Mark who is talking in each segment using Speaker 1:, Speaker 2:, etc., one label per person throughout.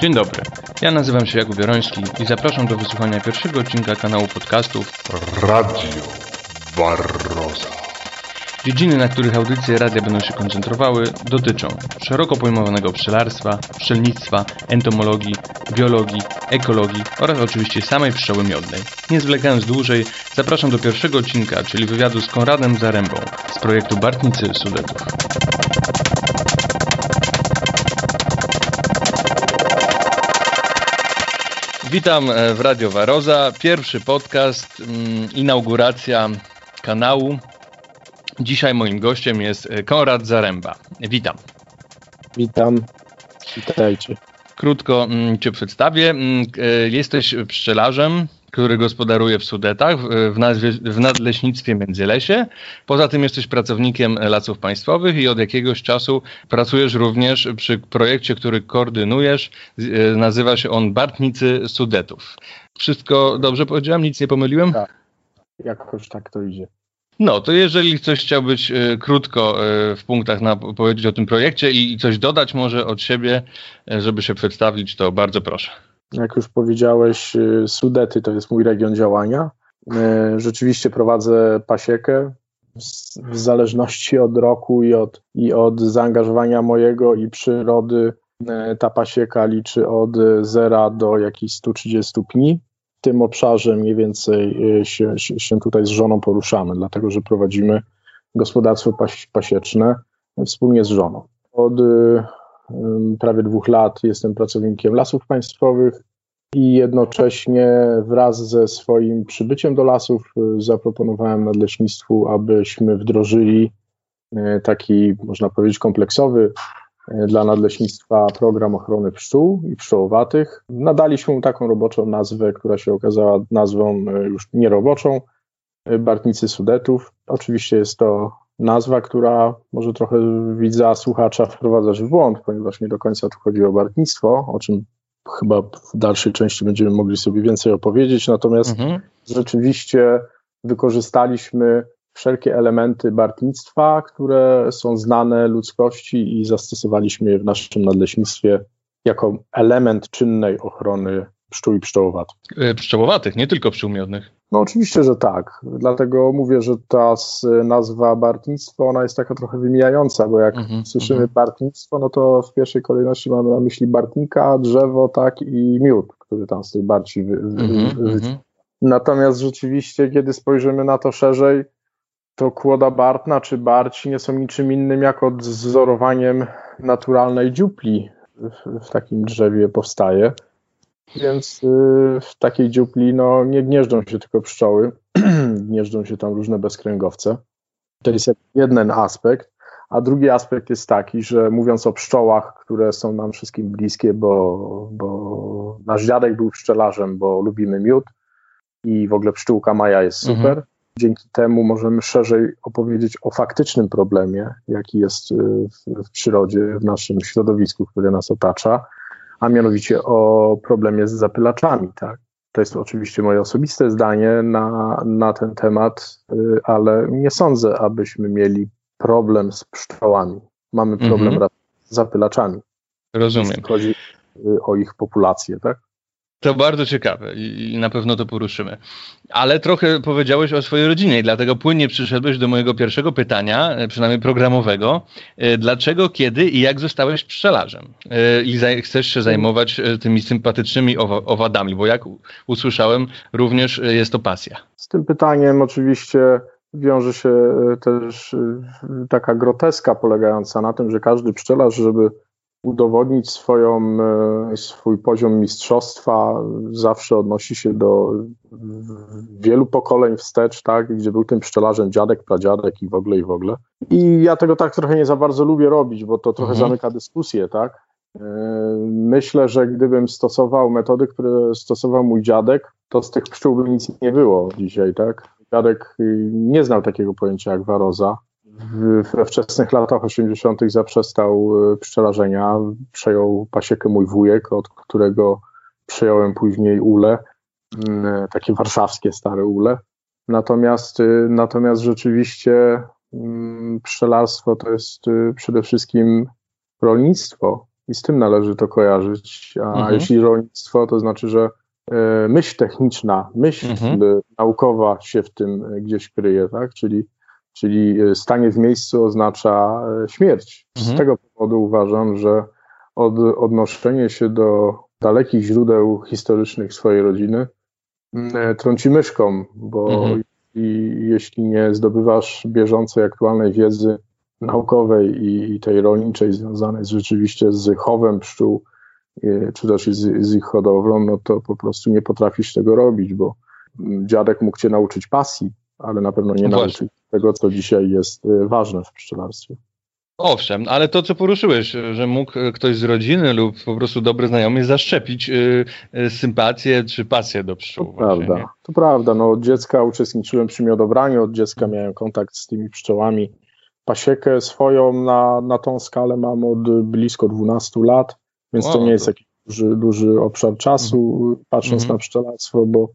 Speaker 1: Dzień dobry, ja nazywam się Jakub Bioroński i zapraszam do wysłuchania pierwszego odcinka kanału podcastów
Speaker 2: Radio Barroza.
Speaker 1: Dziedziny, na których audycje radia będą się koncentrowały, dotyczą szeroko pojmowanego pszczelarstwa, pszczelnictwa, entomologii, biologii, ekologii oraz oczywiście samej pszczoły miodnej. Nie zwlekając dłużej, zapraszam do pierwszego odcinka, czyli wywiadu z Konradem Zarębą z projektu Bartnicy Sudetów. Witam e, w Radio Waroza. Pierwszy podcast, mm, inauguracja kanału. Dzisiaj moim gościem jest e, Konrad Zaręba. Witam.
Speaker 3: Witam. Witajcie.
Speaker 1: Krótko mm, Cię przedstawię. Mm, e, jesteś pszczelarzem, który gospodaruje w Sudetach, w, nazwie, w nadleśnictwie Międzylesie. Poza tym jesteś pracownikiem Lasów Państwowych i od jakiegoś czasu pracujesz również przy projekcie, który koordynujesz. E, nazywa się on Bartnicy Sudetów. Wszystko dobrze powiedziałem? Nic nie pomyliłem?
Speaker 3: Tak. Jakoś tak to idzie.
Speaker 1: No, to jeżeli ktoś chciał być y, krótko y, w punktach na, powiedzieć o tym projekcie i, i coś dodać może od siebie, y, żeby się przedstawić, to bardzo proszę.
Speaker 3: Jak już powiedziałeś, Sudety to jest mój region działania. Rzeczywiście prowadzę pasiekę. W zależności od roku i od, i od zaangażowania mojego i przyrody, ta pasieka liczy od 0 do jakichś 130 pni tym obszarze mniej więcej się, się tutaj z żoną poruszamy, dlatego że prowadzimy gospodarstwo pasieczne wspólnie z żoną. Od prawie dwóch lat jestem pracownikiem lasów państwowych i jednocześnie wraz ze swoim przybyciem do lasów e, zaproponowałem nadleśnictwu, abyśmy wdrożyli taki, można powiedzieć, kompleksowy E, dla Nadleśnictwa Program Ochrony Pszczół i Pszczołowatych. Nadaliśmy mu taką roboczą nazwę, która się okazała nazwą już nieroboczą, Bartnicy Sudetów. Oczywiście jest to nazwa, która może trochę widza, słuchacza wprowadzać w błąd, ponieważ nie do końca tu chodzi o bartnictwo, o czym chyba w dalszej części będziemy mogli sobie więcej opowiedzieć, natomiast mhm. rzeczywiście wykorzystaliśmy wszelkie elementy bartnictwa, które są znane ludzkości i zastosowaliśmy je w naszym nadleśnictwie jako element czynnej ochrony pszczół i pszczołowatych.
Speaker 1: E, pszczołowatych, nie tylko pszczół miodnych.
Speaker 3: No oczywiście, że tak. Dlatego mówię, że ta nazwa bartnictwo, ona jest taka trochę wymijająca, bo jak mm-hmm, słyszymy mm-hmm. bartnictwo, no to w pierwszej kolejności mamy na myśli bartnika, drzewo, tak i miód, który tam z tej barci wy, mm-hmm, wy, Natomiast rzeczywiście, kiedy spojrzymy na to szerzej, to kłoda Bartna czy Barci nie są niczym innym jak odzorowaniem naturalnej dziupli w, w takim drzewie powstaje. Więc y, w takiej dziupli no, nie gnieżdżą się tylko pszczoły, gnieżdżą się tam różne bezkręgowce. To jest jeden aspekt. A drugi aspekt jest taki, że mówiąc o pszczołach, które są nam wszystkim bliskie, bo, bo nasz dziadek był pszczelarzem, bo lubimy miód i w ogóle pszczółka Maja jest super. Mhm. Dzięki temu możemy szerzej opowiedzieć o faktycznym problemie, jaki jest y, w, w przyrodzie, w naszym środowisku, które nas otacza, a mianowicie o problemie z zapylaczami. Tak? To jest oczywiście moje osobiste zdanie na, na ten temat, y, ale nie sądzę, abyśmy mieli problem z pszczołami. Mamy problem mhm. z zapylaczami.
Speaker 1: Rozumiem. Jeśli
Speaker 3: chodzi y, o ich populację, tak?
Speaker 1: To bardzo ciekawe i na pewno to poruszymy. Ale trochę powiedziałeś o swojej rodzinie i dlatego płynnie przyszedłeś do mojego pierwszego pytania, e, przynajmniej programowego. E, dlaczego, kiedy i jak zostałeś pszczelarzem? E, I chcesz się zajmować tymi sympatycznymi owadami, bo jak usłyszałem, również jest to pasja.
Speaker 3: Z tym pytaniem oczywiście wiąże się też taka groteska polegająca na tym, że każdy pszczelarz, żeby udowodnić swoją, e, swój poziom mistrzostwa zawsze odnosi się do wielu pokoleń wstecz, tak, gdzie był tym pszczelarzem dziadek, pradziadek i w ogóle, i w ogóle. I ja tego tak trochę nie za bardzo lubię robić, bo to trochę mhm. zamyka dyskusję, tak. E, myślę, że gdybym stosował metody, które stosował mój dziadek, to z tych pszczół by nic nie było dzisiaj, tak. Dziadek nie znał takiego pojęcia jak waroza we wczesnych latach 80. zaprzestał e, pszczelarzenia. Przejął pasiekę mój wujek, od którego przejąłem później ule, mm, e, takie warszawskie stare ule. Natomiast, e, natomiast rzeczywiście mm, pszczelarstwo to jest przede wszystkim rolnictwo i z tym należy to kojarzyć. A
Speaker 1: Mhm.
Speaker 3: jeśli rolnictwo, to znaczy, że myśl techniczna, myśl
Speaker 1: Mhm.
Speaker 3: naukowa się w tym gdzieś kryje, tak? Czyli, czyli e, stanie w miejscu oznacza e, śmierć.
Speaker 1: Mhm.
Speaker 3: Z tego powodu uważam, że od, odnoszenie się do dalekich źródeł historycznych swojej rodziny m, e, trąci myszką, bo
Speaker 1: Mhm.
Speaker 3: i jeśli nie zdobywasz bieżącej, aktualnej wiedzy naukowej i, i tej rolniczej związanej z, rzeczywiście z chowem pszczół, czy też z, z ich hodowlą, no to po prostu nie potrafisz tego robić, bo mm, dziadek mógł cię nauczyć pasji, ale na pewno nie
Speaker 1: No
Speaker 3: nauczyć
Speaker 1: właśnie.
Speaker 3: Tego, co dzisiaj jest e, ważne w pszczelarstwie.
Speaker 1: Owszem, ale to, co poruszyłeś, że mógł e, ktoś z rodziny lub po prostu dobry znajomy zaszczepić y, y, sympatię czy pasję do
Speaker 3: To
Speaker 1: pszczół. właśnie, nie?
Speaker 3: prawda, to prawda. No, od dziecka uczestniczyłem przy miodobraniu, od dziecka miałem kontakt z tymi pszczołami. Pasiekę swoją na, na tą skalę mam od blisko 12 lat, więc to
Speaker 1: Wow,
Speaker 3: nie jest
Speaker 1: to-
Speaker 3: jakiś duży, duży obszar czasu, patrząc
Speaker 1: Mhm.
Speaker 3: na pszczelarstwo, bo,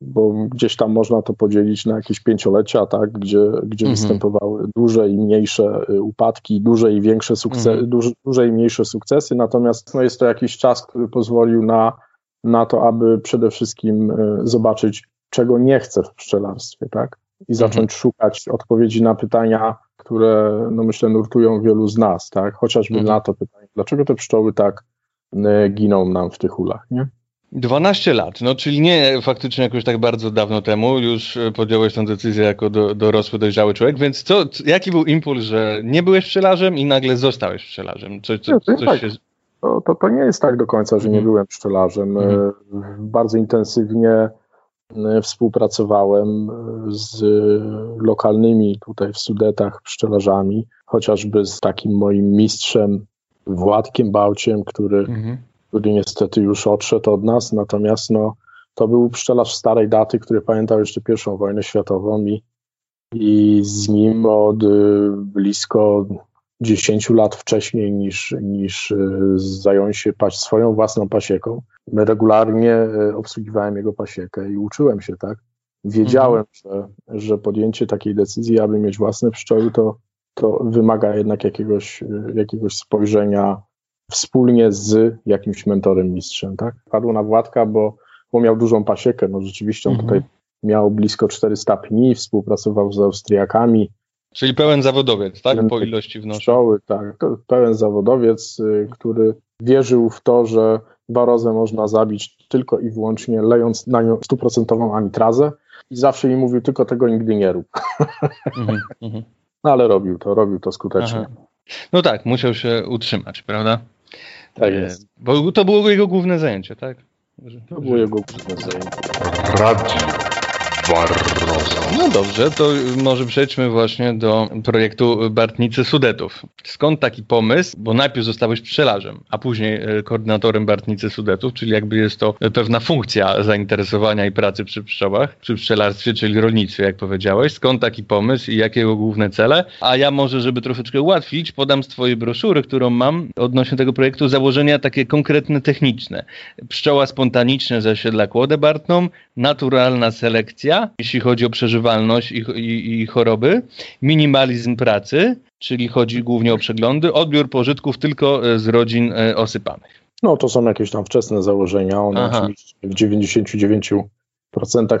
Speaker 3: bo gdzieś tam można to podzielić na jakieś pięciolecia, tak, gdzie, gdzie
Speaker 1: Mhm.
Speaker 3: występowały duże i mniejsze y, upadki, duże i większe sukcesy,
Speaker 1: Mhm.
Speaker 3: duże, duże i mniejsze sukcesy, natomiast no, jest to jakiś czas, który pozwolił na, na to, aby przede wszystkim y, zobaczyć, czego nie chcę w pszczelarstwie, tak, i zacząć szukać odpowiedzi na pytania, które, no myślę, nurtują wielu z nas, tak, chociażby
Speaker 1: Mhm.
Speaker 3: na to pytanie, dlaczego te pszczoły tak y, giną nam w tych ulach, nie?
Speaker 1: 12 lat, no czyli nie faktycznie jakoś tak bardzo dawno temu, już e, podjąłeś tę decyzję jako do, dorosły, dojrzały człowiek, więc co, jaki był impuls, że nie byłeś pszczelarzem i nagle zostałeś pszczelarzem? Co, co, coś
Speaker 3: tak.
Speaker 1: się...
Speaker 3: To, to, to nie jest tak do końca, że nie
Speaker 1: Mhm.
Speaker 3: byłem pszczelarzem.
Speaker 1: Mhm.
Speaker 3: E, Bardzo intensywnie e, współpracowałem z lokalnymi tutaj w Sudetach pszczelarzami, chociażby z takim moim mistrzem Władkiem Bałciem, który,
Speaker 1: Mhm.
Speaker 3: Który niestety już odszedł od nas, natomiast no, to był pszczelarz starej daty, który pamiętał jeszcze pierwszą wojnę światową i, i z nim od y, blisko 10 lat wcześniej niż, niż y, zająłem się paś, swoją własną pasieką. Regularnie y, obsługiwałem jego pasiekę i uczyłem się, tak? Wiedziałem, że, że podjęcie takiej decyzji, aby mieć własne pszczoły, to, to wymaga jednak jakiegoś, jakiegoś spojrzenia wspólnie z jakimś mentorem, mistrzem, tak? Padło na Władka, bo, bo miał dużą pasiekę, no rzeczywiście on
Speaker 1: Mhm.
Speaker 3: tutaj miał blisko 400 pni, współpracował z Austriakami,
Speaker 1: Czyli pełen zawodowiec, tak? Po ilości
Speaker 3: pszczoły, tak. Pełen zawodowiec, y, który wierzył w to, że barozę można zabić tylko i wyłącznie lejąc na nią stuprocentową amitrazę i zawsze mi mówił, tylko tego nigdy nie rób.
Speaker 1: Mhm, mhm.
Speaker 3: No ale robił to, robił to skutecznie.
Speaker 1: Aha. No tak, musiał się utrzymać, prawda?
Speaker 3: Tak
Speaker 1: E,
Speaker 3: jest.
Speaker 1: Bo to było jego główne zajęcie, tak?
Speaker 3: To było jego główne zajęcie.
Speaker 2: Radio.
Speaker 1: No dobrze, to może przejdźmy właśnie do projektu Bartnicy Sudetów. Skąd taki pomysł? Bo najpierw zostałeś pszczelarzem, a później e, koordynatorem Bartnicy Sudetów, czyli jakby jest to pewna funkcja zainteresowania i pracy przy pszczołach, przy pszczelarstwie, czyli rolnictwie, jak powiedziałeś. Skąd taki pomysł i jakie jego główne cele? A ja może, żeby troszeczkę ułatwić, podam z twojej broszury, którą mam odnośnie tego projektu, założenia takie konkretne, techniczne. Pszczoła spontaniczna zasiedla kłodę bartną, naturalna selekcja, jeśli chodzi o przeżywalność i, i, i choroby, minimalizm pracy, czyli chodzi głównie o przeglądy, odbiór pożytków tylko e, z rodzin e, osypanych.
Speaker 3: No to są jakieś tam wczesne założenia, one
Speaker 1: Aha.
Speaker 3: oczywiście w 99%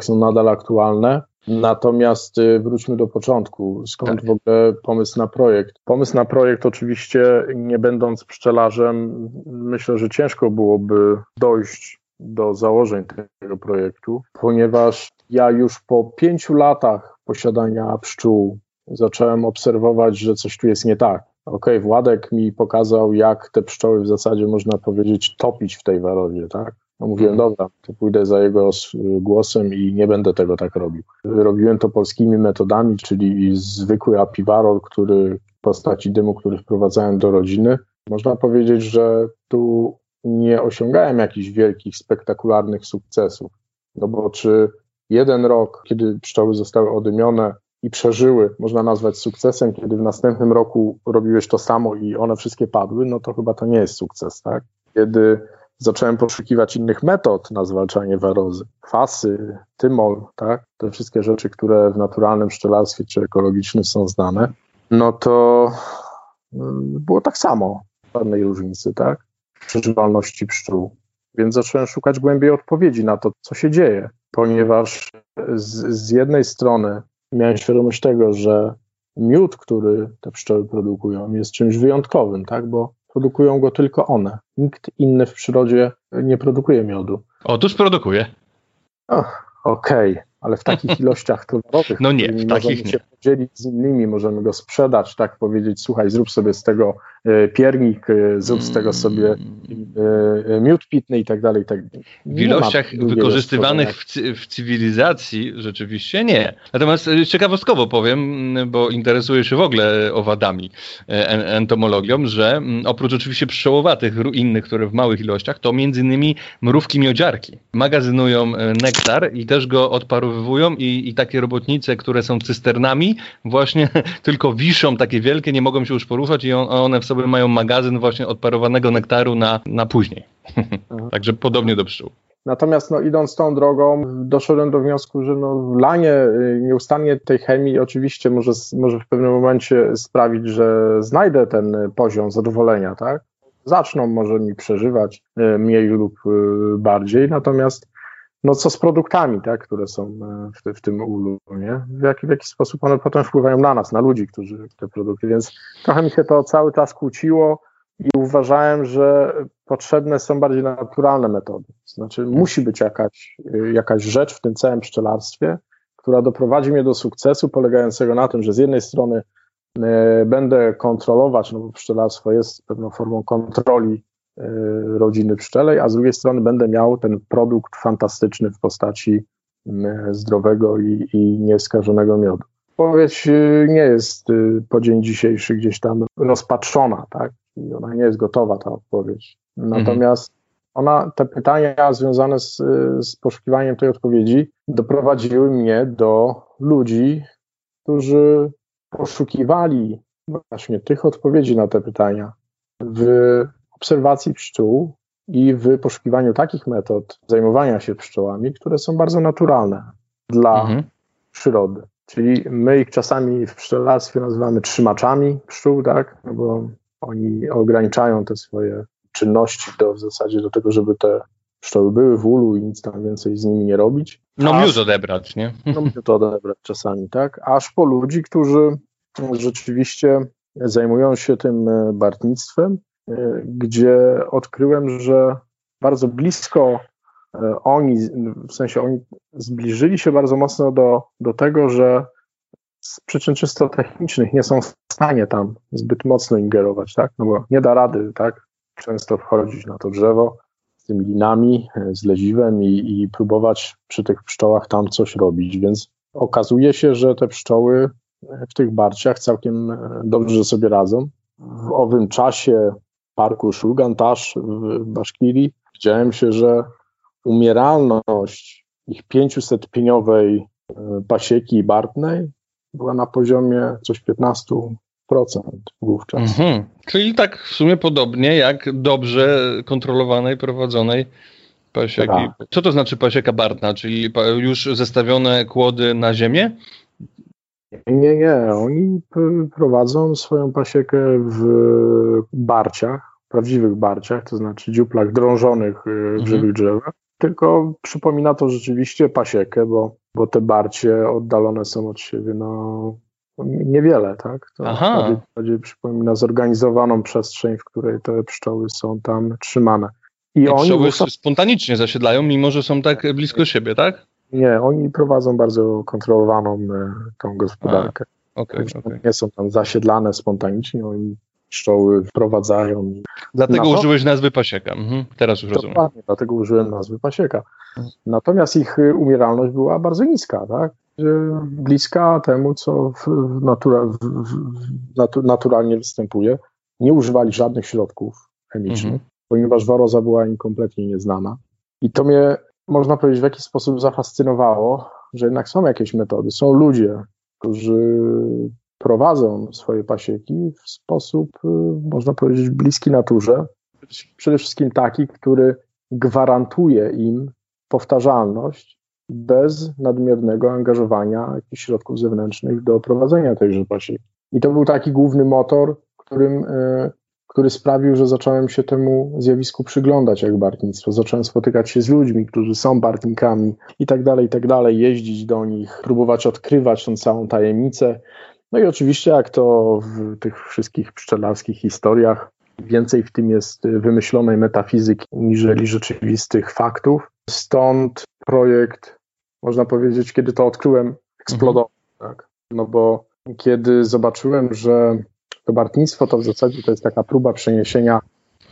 Speaker 3: są nadal aktualne. Natomiast y, wróćmy do początku. Skąd
Speaker 1: Tak.
Speaker 3: w ogóle pomysł na projekt? Pomysł na projekt oczywiście, nie będąc pszczelarzem, myślę, że ciężko byłoby dojść do założeń tego projektu, ponieważ ja już po pięciu latach posiadania pszczół zacząłem obserwować, że coś tu jest nie tak. Okej, Władek mi pokazał, jak te pszczoły w zasadzie można powiedzieć topić w tej warowie, tak? No mówiłem,
Speaker 1: Mhm.
Speaker 3: dobra, to pójdę za jego s- głosem i nie będę tego tak robił. Robiłem to polskimi metodami, czyli zwykły apiwarol, który w postaci dymu, który wprowadzałem do rodziny. Można powiedzieć, że tu nie osiągałem jakichś wielkich, spektakularnych sukcesów. No bo czy jeden rok, kiedy pszczoły zostały odymione i przeżyły, można nazwać sukcesem, kiedy w następnym roku robiłeś to samo i one wszystkie padły, no to chyba to nie jest sukces, tak? Kiedy zacząłem poszukiwać innych metod na zwalczanie warozy, kwasy, tymol, tak? Te wszystkie rzeczy, które w naturalnym pszczelarstwie czy ekologicznym są znane, no to mm, było tak samo, żadnej różnicy, tak? przeżywalności pszczół. Więc zacząłem szukać głębiej odpowiedzi na to, co się dzieje, ponieważ z, z jednej strony miałem świadomość tego, że miód, który te pszczoły produkują, jest czymś wyjątkowym, tak? bo produkują go tylko one. Nikt inny w przyrodzie nie produkuje miodu.
Speaker 1: Otóż produkuje.
Speaker 3: Okej, okay ale w takich ilościach towarowych,
Speaker 1: no nie, w takich
Speaker 3: nie. się podzielić z innymi, możemy go sprzedać, tak powiedzieć, słuchaj, zrób sobie z tego e, piernik, e, zrób z tego sobie e, miód pitny i tak dalej. Tak.
Speaker 1: W ilościach wykorzystywanych w, w, cywilizacji rzeczywiście nie. Natomiast ciekawostkowo powiem, bo interesuję się w ogóle owadami, entomologią, że oprócz oczywiście pszczołowatych, innych, które w małych ilościach, to między innymi mrówki miodziarki magazynują nektar i też go i, i takie robotnice, które są cysternami, właśnie tylko wiszą takie wielkie, nie mogą się już poruszać i on, one w sobie mają magazyn właśnie odparowanego nektaru na, na później. Także podobnie do pszczół.
Speaker 3: Natomiast no, idąc tą drogą, doszedłem do wniosku, że no, lanie y, nieustannie tej chemii oczywiście może, może w pewnym momencie sprawić, że znajdę ten poziom zadowolenia, tak? Zaczną może mi przeżywać y, mniej lub y, bardziej, natomiast no co z produktami, tak, które są e, w, w tym ulu, nie? W jaki, w jaki sposób one potem wpływają na nas, na ludzi, którzy te produkty, więc trochę mi się to cały czas kłóciło i uważałem, że potrzebne są bardziej naturalne metody. Znaczy musi być jakaś, e, jakaś rzecz w tym całym pszczelarstwie, która doprowadzi mnie do sukcesu polegającego na tym, że z jednej strony e, będę kontrolować, no bo pszczelarstwo jest pewną formą kontroli rodziny pszczelej, a z drugiej strony będę miał ten produkt fantastyczny w postaci y, zdrowego i, i nieskażonego miodu. Odpowiedź y, nie jest po dzień dzisiejszy gdzieś tam rozpatrzona, tak? I ona nie jest gotowa, ta odpowiedź. Natomiast ona, te pytania związane z, z poszukiwaniem tej odpowiedzi doprowadziły mnie do ludzi, którzy poszukiwali właśnie tych odpowiedzi na te pytania w obserwacji pszczół i w poszukiwaniu takich metod zajmowania się pszczołami, które są bardzo naturalne dla mhm. przyrody. Czyli my ich czasami w pszczelarstwie nazywamy trzymaczami pszczół, tak? No bo oni ograniczają te swoje czynności do, w zasadzie do tego, żeby te pszczoły były w ulu i nic tam więcej z nimi nie robić.
Speaker 1: No aż, miód odebrać, nie?
Speaker 3: No miód odebrać czasami, tak? Aż po ludzi, którzy rzeczywiście zajmują się tym e, bartnictwem gdzie odkryłem, że bardzo blisko e, oni, w sensie oni zbliżyli się bardzo mocno do, do tego, że z przyczyn czysto technicznych nie są w stanie tam zbyt mocno ingerować, tak? No bo nie da rady, tak? Często wchodzić na to drzewo z tymi linami, e, z leziwem i, i próbować przy tych pszczołach tam coś robić, więc okazuje się, że te pszczoły w tych barciach całkiem dobrze sobie radzą. W owym czasie parku Szulgantasz w Baszkirii widziałem się, że umieralność ich 500-pieniowej e, pasieki bartnej była na poziomie coś 15% wówczas. Mhm.
Speaker 1: Czyli tak w sumie podobnie jak dobrze kontrolowanej, prowadzonej pasieki. Tak. Co to znaczy pasieka bartna? Czyli już zestawione kłody na ziemię?
Speaker 3: Nie, nie. Oni prowadzą swoją pasiekę w barciach, prawdziwych barciach, to znaczy dziuplach drążonych y, w mhm. żywych drzewach. Tylko przypomina to rzeczywiście pasiekę, bo, bo te barcie oddalone są od siebie no, niewiele, tak? To Aha. bardziej, przypomina zorganizowaną przestrzeń, w której te pszczoły są tam trzymane.
Speaker 1: I, I oni pszczoły spontanicznie zasiedlają, mimo że są tak blisko siebie, tak?
Speaker 3: Nie, oni prowadzą bardzo kontrolowaną e, tą gospodarkę.
Speaker 1: A, okay, okay.
Speaker 3: Nie są tam zasiedlane spontanicznie, oni pszczoły wprowadzają.
Speaker 1: Dlatego użyłeś nazwy pasieka. Mhm, teraz już rozumiem.
Speaker 3: Dokładnie, dlatego użyłem nazwy pasieka. Natomiast ich y, umieralność była bardzo niska, tak? bliska temu, co w natura, w, w, naturalnie występuje. Nie używali żadnych środków chemicznych, mhm. ponieważ waroza była im kompletnie nieznana. I to mnie można powiedzieć, w jakiś sposób zafascynowało, że jednak są jakieś metody, są ludzie, którzy prowadzą swoje pasieki w sposób, y, można powiedzieć, bliski naturze. Przede wszystkim taki, który gwarantuje im powtarzalność bez nadmiernego angażowania jakichś środków zewnętrznych do prowadzenia tejże pasieki. I to był taki główny motor, którym y, który sprawił, że zacząłem się temu zjawisku przyglądać jak bartnictwo. Zacząłem spotykać się z ludźmi, którzy są bartnikami i tak dalej, i tak dalej, jeździć do nich, próbować odkrywać tą całą tajemnicę. No i oczywiście, jak to w tych wszystkich pszczelarskich historiach, więcej w tym jest wymyślonej metafizyki niżeli rzeczywistych faktów. Stąd projekt, można powiedzieć, kiedy to odkryłem, eksplodował. Mhm. Tak? No bo kiedy zobaczyłem, że to bartnictwo to w zasadzie to jest taka próba przeniesienia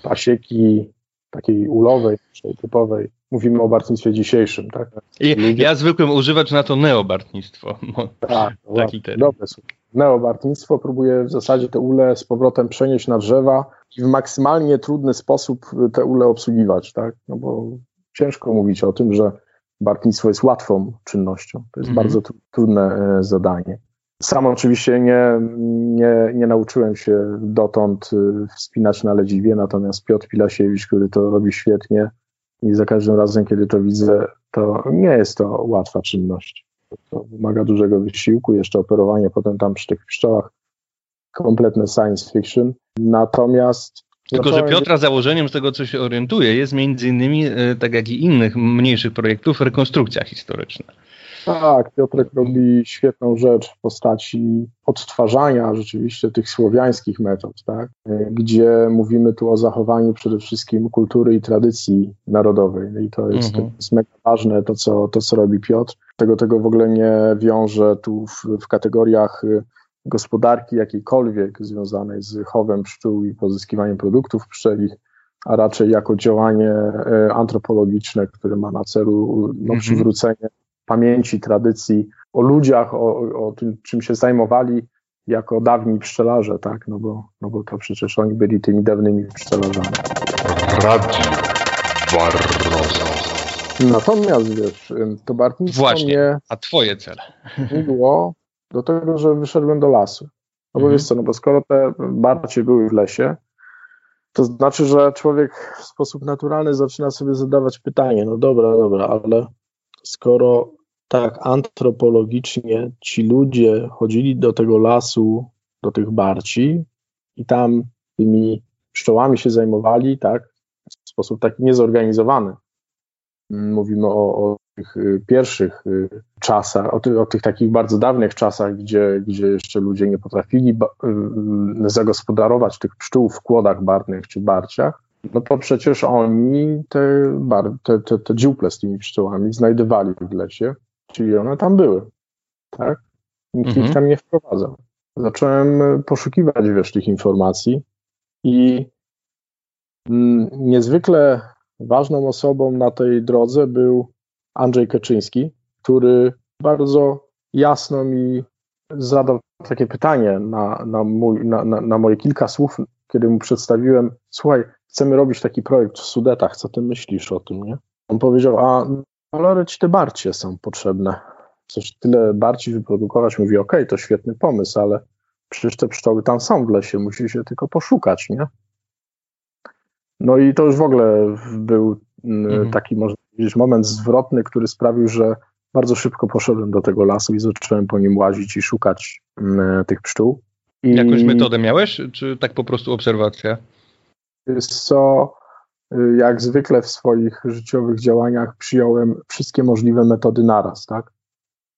Speaker 3: pasieki takiej ulowej, typowej. Mówimy o bartnictwie dzisiejszym, tak?
Speaker 1: I. Ja zwykłem używać na to neobartnictwo.
Speaker 3: Tak, taki termin. Dobre słowo. Neobartnictwo próbuje w zasadzie te ule z powrotem przenieść na drzewa i w maksymalnie trudny sposób te ule obsługiwać, tak? No bo ciężko mówić o tym, że bartnictwo jest łatwą czynnością. To jest mhm. bardzo trudne e, zadanie. Sam oczywiście nie, nie, nie nauczyłem się dotąd y, wspinać na ledzidwie, natomiast Piotr Pilasiewicz, który to robi świetnie i za każdym razem, kiedy to widzę, to nie jest to łatwa czynność. To wymaga dużego wysiłku, jeszcze operowanie potem tam przy tych pszczołach, kompletne science fiction. Natomiast
Speaker 1: tylko, że Piotra założeniem z tego, co się orientuje, jest między innymi, y, tak jak i innych mniejszych projektów, rekonstrukcja historyczna.
Speaker 3: Tak, Piotrek robi świetną rzecz w postaci odtwarzania rzeczywiście tych słowiańskich metod, tak? gdzie mówimy tu o zachowaniu przede wszystkim kultury i tradycji narodowej. I to jest, mhm. to jest mega ważne, to co, to co robi Piotr. Tego, tego w ogóle nie wiąże tu w, w kategoriach gospodarki jakiejkolwiek związanej z chowem pszczół i pozyskiwaniem produktów pszczelich, a raczej jako działanie e, antropologiczne, które ma na celu no, mhm. przywrócenie pamięci, tradycji, o ludziach, o, o tym, czym się zajmowali jako dawni pszczelarze, tak? No bo, no bo to przecież oni byli tymi dawnymi pszczelarzami. Radio Barroso. Natomiast wiesz, to bartnictwo
Speaker 1: Właśnie, mnie a twoje cele?
Speaker 3: było do tego, że wyszedłem do lasu. No bo mhm. wiesz co, no bo skoro te barcie były w lesie, to znaczy, że człowiek w sposób naturalny zaczyna sobie zadawać pytanie, no dobra, dobra, ale skoro tak antropologicznie ci ludzie chodzili do tego lasu, do tych barci i tam tymi pszczołami się zajmowali, tak, w sposób taki niezorganizowany. Mówimy o, o tych y, pierwszych y, czasach, o, ty, o, tych takich bardzo dawnych czasach, gdzie, gdzie jeszcze ludzie nie potrafili y, zagospodarować tych pszczół w kłodach barnych czy barciach, no to przecież oni te, bar, te, te, te dziuple z tymi pszczołami znajdowali w lesie, czyli one tam były, tak? Nikt mhm. ich tam nie wprowadzał. Zacząłem poszukiwać, wiesz, tych informacji i mm, niezwykle ważną osobą na tej drodze był Andrzej Kaczyński, który bardzo jasno mi zadał takie pytanie na, na, mój, na, na moje kilka słów, kiedy mu przedstawiłem, słuchaj, chcemy robić taki projekt w Sudetach, co ty myślisz o tym, nie? On powiedział, a ale ci te barcie są potrzebne. Coś tyle barci wyprodukować, mówi, okej, okay, to świetny pomysł, ale przecież te pszczoły tam są w lesie, musi się tylko poszukać, nie? No i to już w ogóle był mm, mhm. taki, można powiedzieć, moment zwrotny, który sprawił, że bardzo szybko poszedłem do tego lasu i zacząłem po nim łazić i szukać mm, tych pszczół. I...
Speaker 1: Jakąś metodę miałeś, czy tak po prostu obserwacja?
Speaker 3: Co, y, jak zwykle w swoich życiowych działaniach przyjąłem wszystkie możliwe metody naraz, tak?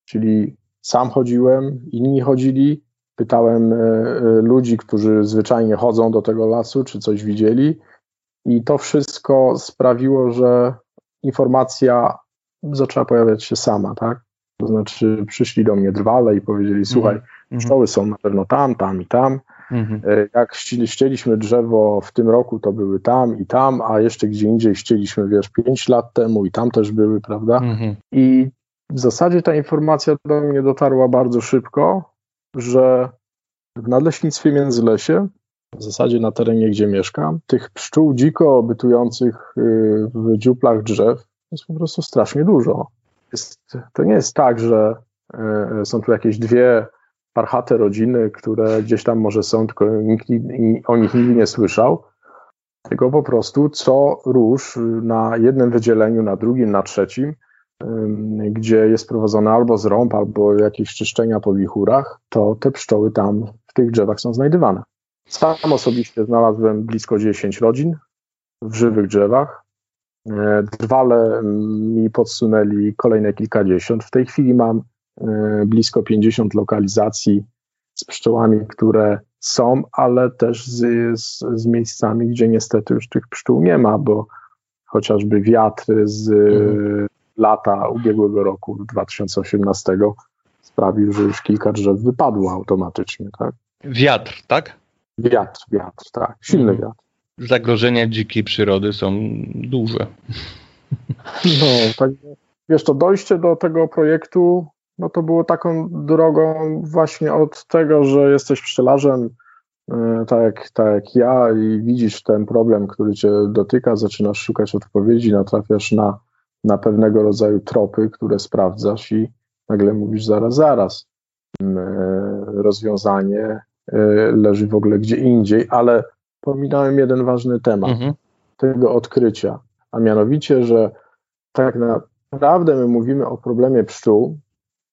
Speaker 3: Czyli sam chodziłem, inni chodzili, pytałem y, y, ludzi, którzy zwyczajnie chodzą do tego lasu, czy coś widzieli, i to wszystko sprawiło, że informacja zaczęła pojawiać się sama, tak? To znaczy przyszli do mnie drwale i powiedzieli, słuchaj, mm -hmm. szkoły są na pewno tam, tam i tam, Mhm. E, jak ścieliśmy drzewo w tym roku, to były tam i tam, a jeszcze gdzie indziej ścieliśmy, wiesz, 5 lat temu i tam też były, prawda? Mhm. I w zasadzie ta informacja do mnie dotarła bardzo szybko, że w nadleśnictwie Międzylesie, w zasadzie na terenie, gdzie mieszkam, tych pszczół dziko bytujących y, w dziuplach drzew jest po prostu strasznie dużo. Jest, to nie jest tak, że y, są tu jakieś dwie parchate rodziny, które gdzieś tam może są, tylko nikt o nich nigdy nie słyszał. Tylko po prostu co róż na jednym wydzieleniu, na drugim, na trzecim, gdzie jest prowadzone albo zrąb, albo jakieś czyszczenia po wichurach, to te pszczoły tam w tych drzewach są znajdywane. Sam osobiście znalazłem blisko 10 rodzin w żywych drzewach. E, drwale mi podsunęli kolejne kilkadziesiąt. W tej chwili mam blisko 50 lokalizacji z pszczołami, które są, ale też z, z, z miejscami, gdzie niestety już tych pszczół nie ma, bo chociażby wiatr z mhm. lata ubiegłego roku, 2018, sprawił, że już kilka drzew wypadło automatycznie. Tak?
Speaker 1: Wiatr, tak?
Speaker 3: Wiatr, wiatr, tak. Silny mhm. wiatr.
Speaker 1: Zagrożenia dzikiej przyrody są duże.
Speaker 3: No, tak, wiesz, to dojście do tego projektu, no to było taką drogą właśnie od tego, że jesteś pszczelarzem, e, tak jak, tak jak ja i widzisz ten problem, który cię dotyka, zaczynasz szukać odpowiedzi, natrafiasz na, na pewnego rodzaju tropy, które sprawdzasz i nagle mówisz zaraz, zaraz, mm, e, rozwiązanie e, leży w ogóle gdzie indziej, ale pominąłem jeden ważny temat mhm. tego odkrycia, a mianowicie, że tak naprawdę my mówimy o problemie pszczół,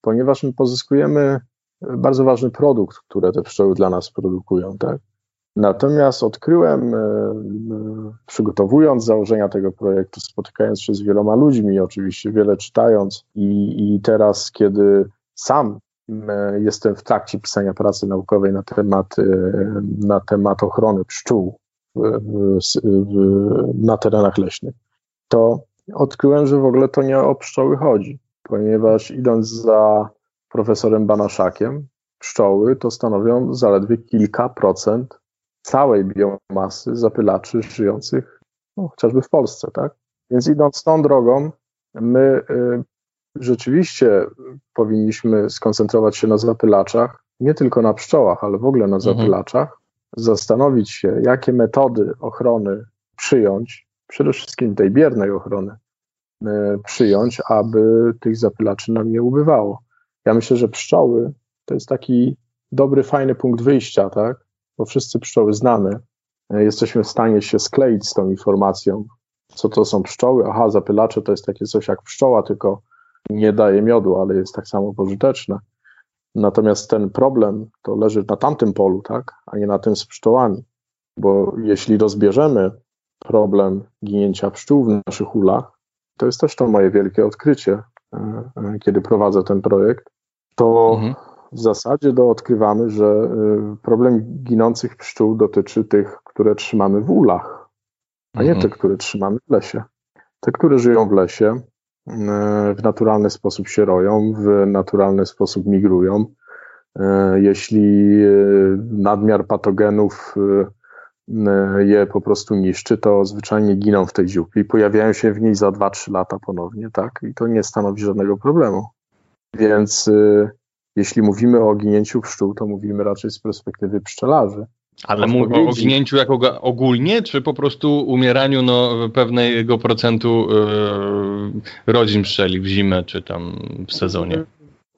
Speaker 3: ponieważ my pozyskujemy bardzo ważny produkt, który te pszczoły dla nas produkują, tak? Natomiast odkryłem, e, przygotowując założenia tego projektu, spotykając się z wieloma ludźmi, oczywiście wiele czytając, i, i teraz, kiedy sam jestem w trakcie pisania pracy naukowej na temat, e, na temat ochrony pszczół na terenach leśnych, to odkryłem, że w ogóle to nie o pszczoły chodzi, ponieważ idąc za profesorem Banaszakiem, pszczoły to stanowią zaledwie kilka procent całej biomasy zapylaczy żyjących no, chociażby w Polsce, tak? Więc idąc tą drogą, my y, rzeczywiście powinniśmy skoncentrować się na zapylaczach, nie tylko na pszczołach, ale w ogóle na mhm. zapylaczach, mhm. zastanowić się, jakie metody ochrony przyjąć, przede wszystkim tej biernej ochrony, przyjąć, aby tych zapylaczy nam nie ubywało. Ja myślę, że pszczoły to jest taki dobry, fajny punkt wyjścia, tak? bo wszyscy pszczoły znamy, e, jesteśmy w stanie się skleić z tą informacją, co to są pszczoły. Aha, zapylacze to jest takie coś jak pszczoła, tylko nie daje miodu, ale jest tak samo pożyteczne. Natomiast ten problem to leży na tamtym polu, tak, a nie na tym z pszczołami. Bo jeśli rozbierzemy problem ginięcia pszczół w naszych ulach, to jest też to moje wielkie odkrycie, e, e, kiedy prowadzę ten projekt, to mhm w zasadzie do odkrywamy, że y, problem ginących pszczół dotyczy tych, które trzymamy w ulach, a nie mhm. te, które trzymamy w lesie. Te, które żyją w lesie, w naturalny sposób się roją, w naturalny sposób migrują. Jeśli nadmiar patogenów je po prostu niszczy, to zwyczajnie giną w tej dziupli, pojawiają się w niej za 2-3 lata ponownie, tak? I to nie stanowi żadnego problemu. Więc jeśli mówimy o ginięciu pszczół, to mówimy raczej z perspektywy pszczelarzy.
Speaker 1: Ale mówię o ginięciu jako ogólnie, czy po prostu umieraniu no, pewnego procentu yy, rodzin pszczeli w zimę, czy tam w sezonie?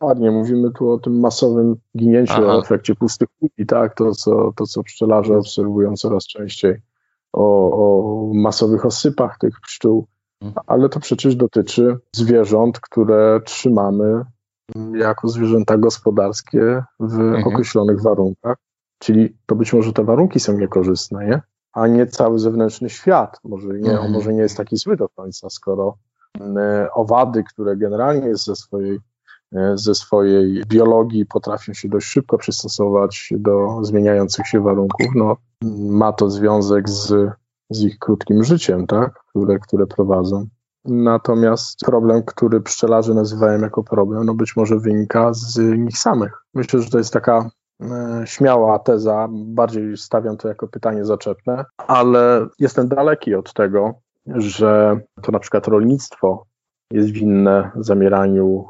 Speaker 3: Ładnie, mówimy tu o tym masowym ginięciu, Aha. o efekcie pustych kuli, tak? To co, to, co pszczelarze obserwują coraz częściej, o, o masowych osypach tych pszczół, mhm. ale to przecież dotyczy zwierząt, które trzymamy jako zwierzęta gospodarskie w mhm. określonych warunkach. Czyli to być może te warunki są niekorzystne, nie? a nie cały zewnętrzny świat. Może nie, mhm. może nie jest taki zły do końca, skoro e, owady, które generalnie ze swojej, ze swojej biologii potrafią się dość szybko przystosować do zmieniających się warunków, no, ma to związek z, z ich krótkim życiem, tak? które, które prowadzą. Natomiast problem, który pszczelarze nazywają jako problem, no być może wynika z nich samych. Myślę, że to jest taka e, śmiała teza, bardziej stawiam to jako pytanie zaczepne, ale jestem daleki od tego, że to na przykład rolnictwo jest winne zamieraniu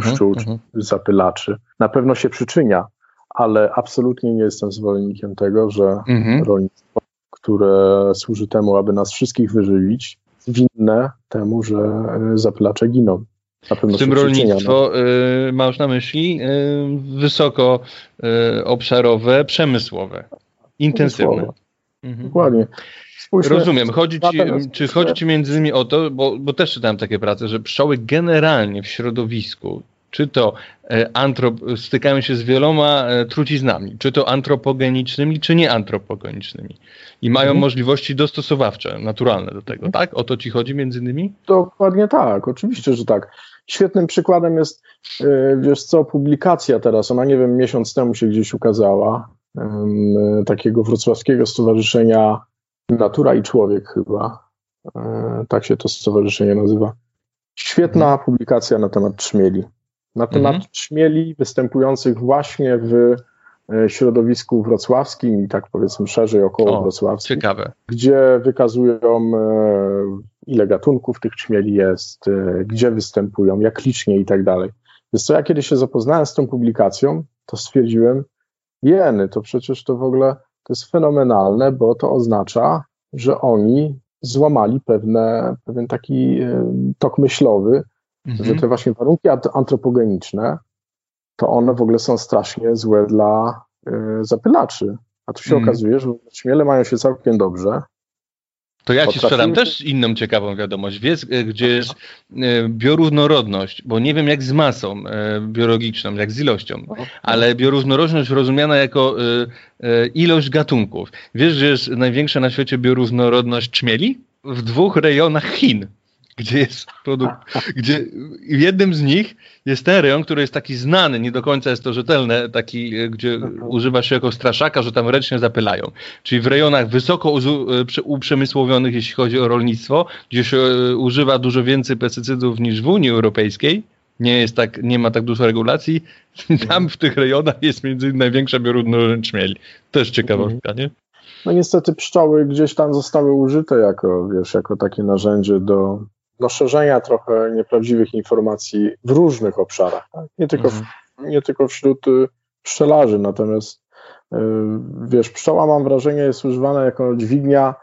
Speaker 3: pszczół czy mhm. zapylaczy. Na pewno się przyczynia, ale absolutnie nie jestem zwolennikiem tego, że mhm. rolnictwo, które służy temu, aby nas wszystkich wyżywić, winne temu, że e, zapylacze giną.
Speaker 1: W tym rolnictwo no. y, masz na myśli y, wysoko y, obszarowe, przemysłowe, intensywne.
Speaker 3: Mhm. Dokładnie.
Speaker 1: Spójrzmy, Rozumiem. Chodzi ci, czy chodzi ci między innymi o to, bo, bo też czytałem takie prace, że pszczoły generalnie w środowisku czy to e, antrop, stykają się z wieloma e, truciznami, czy to antropogenicznymi, czy nieantropogenicznymi. I mają mhm. możliwości dostosowawcze, naturalne do tego, mhm. tak? O to ci chodzi między innymi?
Speaker 3: Dokładnie tak, oczywiście, że tak. Świetnym przykładem jest, wiesz co, publikacja teraz, ona nie wiem, miesiąc temu się gdzieś ukazała, takiego wrocławskiego stowarzyszenia Natura i Człowiek chyba, tak się to stowarzyszenie nazywa. Świetna mhm. publikacja na temat trzmieli. Na temat mhm. trzmieli występujących właśnie w e, środowisku wrocławskim i tak powiedzmy szerzej około o, wrocławskim.
Speaker 1: Ciekawe.
Speaker 3: Gdzie wykazują e, ile gatunków tych trzmieli jest, e, gdzie występują, jak licznie i tak dalej. Więc co ja kiedy się zapoznałem z tą publikacją, to stwierdziłem, jeny, to przecież to w ogóle to jest fenomenalne, bo to oznacza, że oni złamali pewne, pewien taki tok myślowy, mhm. że te właśnie warunki antropogeniczne, to one w ogóle są strasznie złe dla y, zapylaczy. A tu się mhm. okazuje, że śmiele mają się całkiem dobrze,
Speaker 1: to ja ci sprzedam też inną ciekawą wiadomość. Wiesz, e, gdzie jest e, bioróżnorodność, bo nie wiem jak z masą e, biologiczną, jak z ilością, ale bioróżnorodność rozumiana jako ilość gatunków. Wiesz, że jest największa na świecie bioróżnorodność czmieli? W dwóch rejonach Chin gdzie jest produkt, gdzie w jednym z nich jest ten rejon, który jest taki znany, nie do końca jest to rzetelne, taki, e, gdzie używa się jako straszaka, że tam ręcznie zapylają. Czyli w rejonach wysoko e, uprzemysłowionych, jeśli chodzi o rolnictwo, gdzie się e, używa dużo więcej pestycydów niż w Unii Europejskiej, nie jest tak, nie ma tak dużo regulacji, tam w tych rejonach jest między innymi największa bioróżnorodność czmieli. Też ciekawostka, nie?
Speaker 3: No niestety pszczoły gdzieś tam zostały użyte jako, wiesz, jako takie narzędzie do do szerzenia trochę nieprawdziwych informacji w różnych obszarach. Tak? Nie, tylko w, mhm. nie tylko wśród y, pszczelarzy, natomiast y, wiesz, pszczoła mam wrażenie jest używana jako dźwignia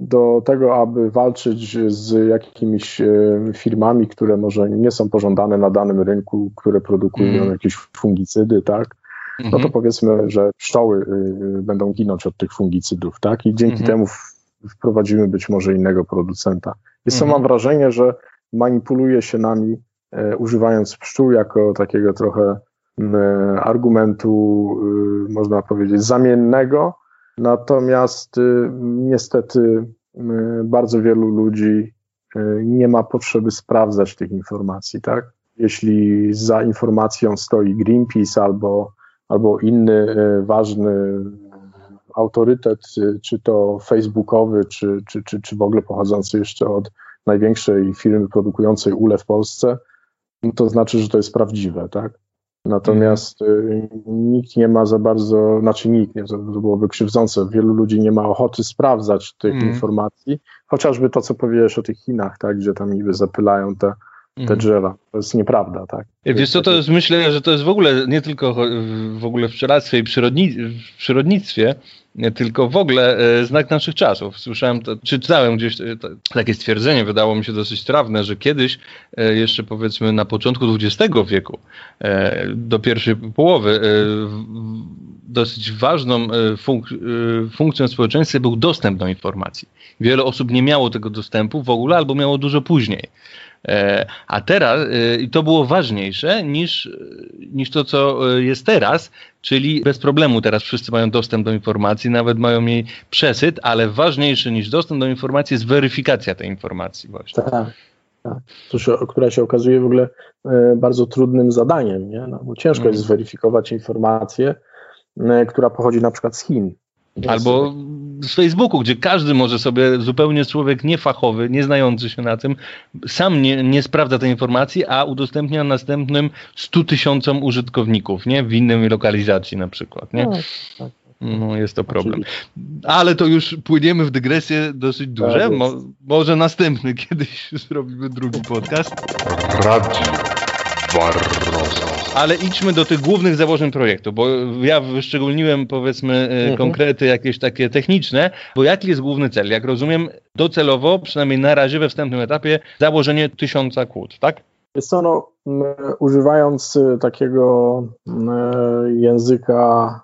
Speaker 3: do tego, aby walczyć z jakimiś y, firmami, które może nie są pożądane na danym rynku, które produkują mm. jakieś fungicydy, tak? No to mhm. powiedzmy, że pszczoły będą ginąć od tych fungicydów, tak? I dzięki mm. temu wprowadzimy być może innego producenta. Jest mhm. mam wrażenie, że manipuluje się nami, e, używając pszczół jako takiego trochę e, argumentu, e, można powiedzieć, zamiennego. Natomiast y, niestety bardzo wielu ludzi nie ma potrzeby sprawdzać tych informacji, tak? Jeśli za informacją stoi Greenpeace albo, albo inny ważny autorytet, y, czy to facebookowy, czy, czy, czy, czy w ogóle pochodzący jeszcze od największej firmy produkującej ule w Polsce, no to znaczy, że to jest prawdziwe, tak? Natomiast y, nikt nie ma za bardzo, znaczy nikt, nie, to byłoby krzywdzące, wielu ludzi nie ma ochoty sprawdzać tych mm. informacji, chociażby to, co powiedziałeś o tych Chinach, tak, gdzie tam niby zapylają te te mhm. drzewa. To jest nieprawda, tak?
Speaker 1: Wiesz co, to jest, myślę, że to jest w ogóle nie tylko w ogóle w pszczelarstwie i przyrodni, w przyrodnictwie, tylko w ogóle e, znak naszych czasów. Słyszałem, to, czy czytałem gdzieś e, takie stwierdzenie, wydało mi się dosyć trawne, że kiedyś, e, jeszcze powiedzmy na początku XX wieku, do pierwszej połowy, dosyć ważną funk funkcją społeczeństwa był dostęp do informacji. Wiele osób nie miało tego dostępu w ogóle albo miało dużo później. E, a teraz, e, i to było ważniejsze niż, niż to, co e, jest teraz, czyli bez problemu teraz wszyscy mają dostęp do informacji, nawet mają jej przesyt, ale ważniejsze niż dostęp do informacji jest weryfikacja tej informacji właśnie. Tak,
Speaker 3: tak. Która się okazuje w ogóle bardzo trudnym zadaniem, nie? No, bo ciężko jest zweryfikować informację, która pochodzi na przykład z Chin.
Speaker 1: Albo z Facebooku, gdzie każdy może sobie, zupełnie człowiek niefachowy, nie znający się na tym, sam nie, nie sprawdza tej informacji, a udostępnia następnym 100 tysiącom użytkowników, nie? W innej lokalizacji na przykład, nie? Tak, tak. No, jest to problem. Ale to już płyniemy w dygresję dosyć duże. Tak Mo może następny kiedyś zrobimy drugi podcast. Radio Barroso. Ale idźmy do tych głównych założeń projektu, bo ja wyszczególniłem powiedzmy e, mhm. konkrety jakieś takie techniczne, bo jaki jest główny cel? Jak rozumiem, docelowo, przynajmniej na razie we wstępnym etapie, założenie tysiąca kłód, tak?
Speaker 3: Jest to, no, używając e, takiego języka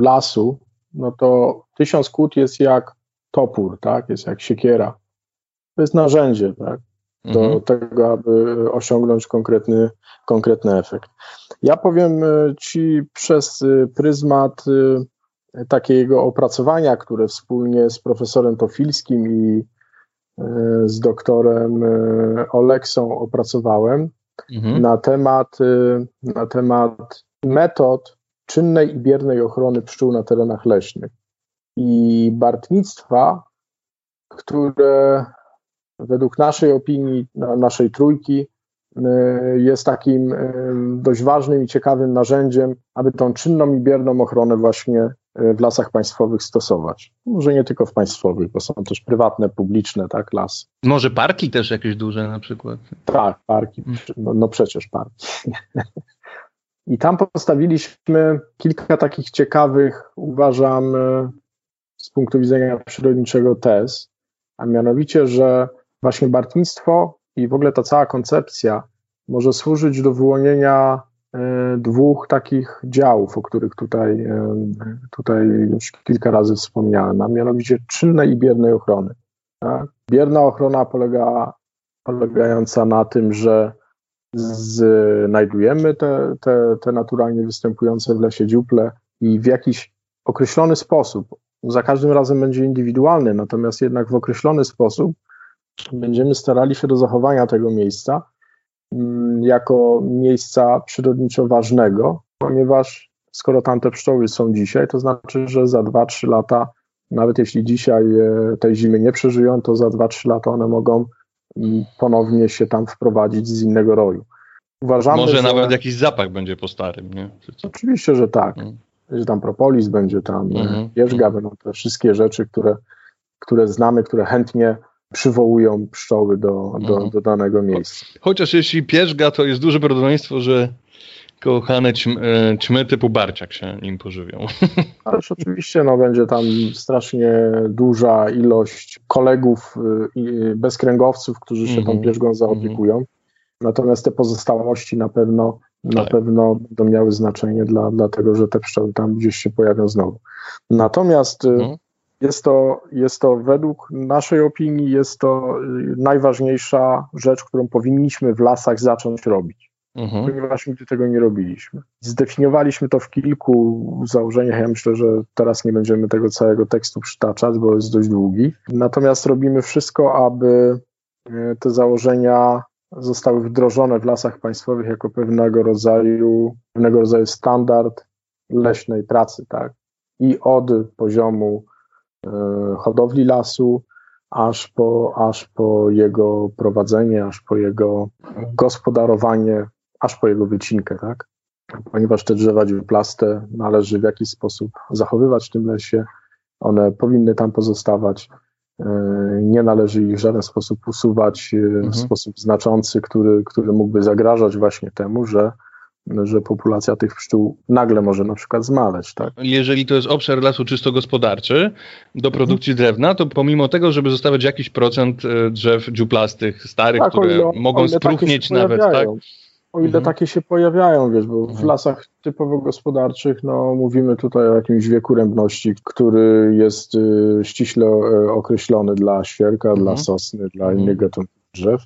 Speaker 3: lasu, no to tysiąc kłód jest jak topór, tak? Jest jak siekiera. To jest narzędzie, tak? Do mhm. tego, aby osiągnąć konkretny, konkretny efekt. Ja powiem Ci przez pryzmat takiego opracowania, które wspólnie z profesorem Tofilskim i z doktorem Oleksą opracowałem mhm. na, temat, na temat metod czynnej i biernej ochrony pszczół na terenach leśnych i bartnictwa, które według naszej opinii, naszej trójki, y, jest takim y, dość ważnym i ciekawym narzędziem, aby tą czynną i bierną ochronę właśnie y, w lasach państwowych stosować. Może nie tylko w państwowych, bo są też prywatne, publiczne, tak, las.
Speaker 1: Może parki też jakieś duże na przykład?
Speaker 3: Tak, parki, no, no przecież parki. I tam postawiliśmy kilka takich ciekawych, uważam, z punktu widzenia przyrodniczego tez, a mianowicie, że właśnie bartnictwo i w ogóle ta cała koncepcja może służyć do wyłonienia e, dwóch takich działów, o których tutaj, e, tutaj już kilka razy wspomniałem, a mianowicie czynnej i biernej ochrony. Tak? Bierna ochrona polega, polegająca na tym, że znajdujemy te, te, te naturalnie występujące w lesie dziuple i w jakiś określony sposób, za każdym razem będzie indywidualny, natomiast jednak w określony sposób będziemy starali się do zachowania tego miejsca mm, jako miejsca przyrodniczo ważnego, ponieważ skoro tamte pszczoły są dzisiaj, to znaczy, że za 2-3 lata, nawet jeśli dzisiaj e, tej zimy nie przeżyją, to za 2-3 lata one mogą mm, ponownie się tam wprowadzić z innego roju.
Speaker 1: Uważamy, Może że... nawet jakiś zapach będzie po starym, nie?
Speaker 3: Oczywiście, że tak. Hmm będzie tam propolis, będzie tam mm -hmm. będą te wszystkie rzeczy, które, które znamy, które chętnie przywołują pszczoły do, do, -hmm. do danego miejsca.
Speaker 1: Chociaż jeśli pierzga, to jest duże prawdopodobieństwo, że kochane ćm, e, ćmy typu barciak się nim pożywią.
Speaker 3: Ależ oczywiście no, będzie tam strasznie duża ilość kolegów y, bezkręgowców, którzy się tą mhm. pierzgą zaopiekują. Mhm. Natomiast te pozostałości na pewno na tak. pewno będą miały znaczenie dla, dlatego, że te pszczoły tam gdzieś się pojawią znowu. Natomiast mhm. Jest, to, jest to według naszej opinii jest to y, najważniejsza rzecz, którą powinniśmy w lasach zacząć robić. Mhm. Ponieważ nigdy tego nie robiliśmy. Zdefiniowaliśmy to w kilku założeniach. Ja myślę, że teraz nie będziemy tego całego tekstu przytaczać, bo jest dość długi. Natomiast robimy wszystko, aby y, te założenia zostały wdrożone w lasach państwowych jako pewnego rodzaju, pewnego rodzaju standard leśnej pracy, tak? I od poziomu hodowli lasu, aż po, aż po jego prowadzenie, aż po jego gospodarowanie, aż po jego wycinkę, tak? Ponieważ te drzewa dziuplaste należy w jakiś sposób zachowywać w tym lesie, one powinny tam pozostawać, E, nie należy ich w żaden sposób usuwać e, mhm. w sposób znaczący, który, który mógłby zagrażać właśnie temu, że że populacja tych pszczół nagle może na przykład zmaleć. Tak?
Speaker 1: Jeżeli to jest obszar lasu czysto gospodarczy do produkcji mhm. drewna, to pomimo tego, żeby zostawiać jakiś procent e, drzew dziuplastych, starych, tak, które ile, mogą spróchnieć nawet, tak?
Speaker 3: O ile mhm. takie się pojawiają, wiesz, bo mhm. w lasach typowo gospodarczych, no mówimy tutaj o jakimś wieku rębności, który jest y, ściśle y, określony dla świerka, mhm. dla sosny, dla mhm. innych gatunków drzew.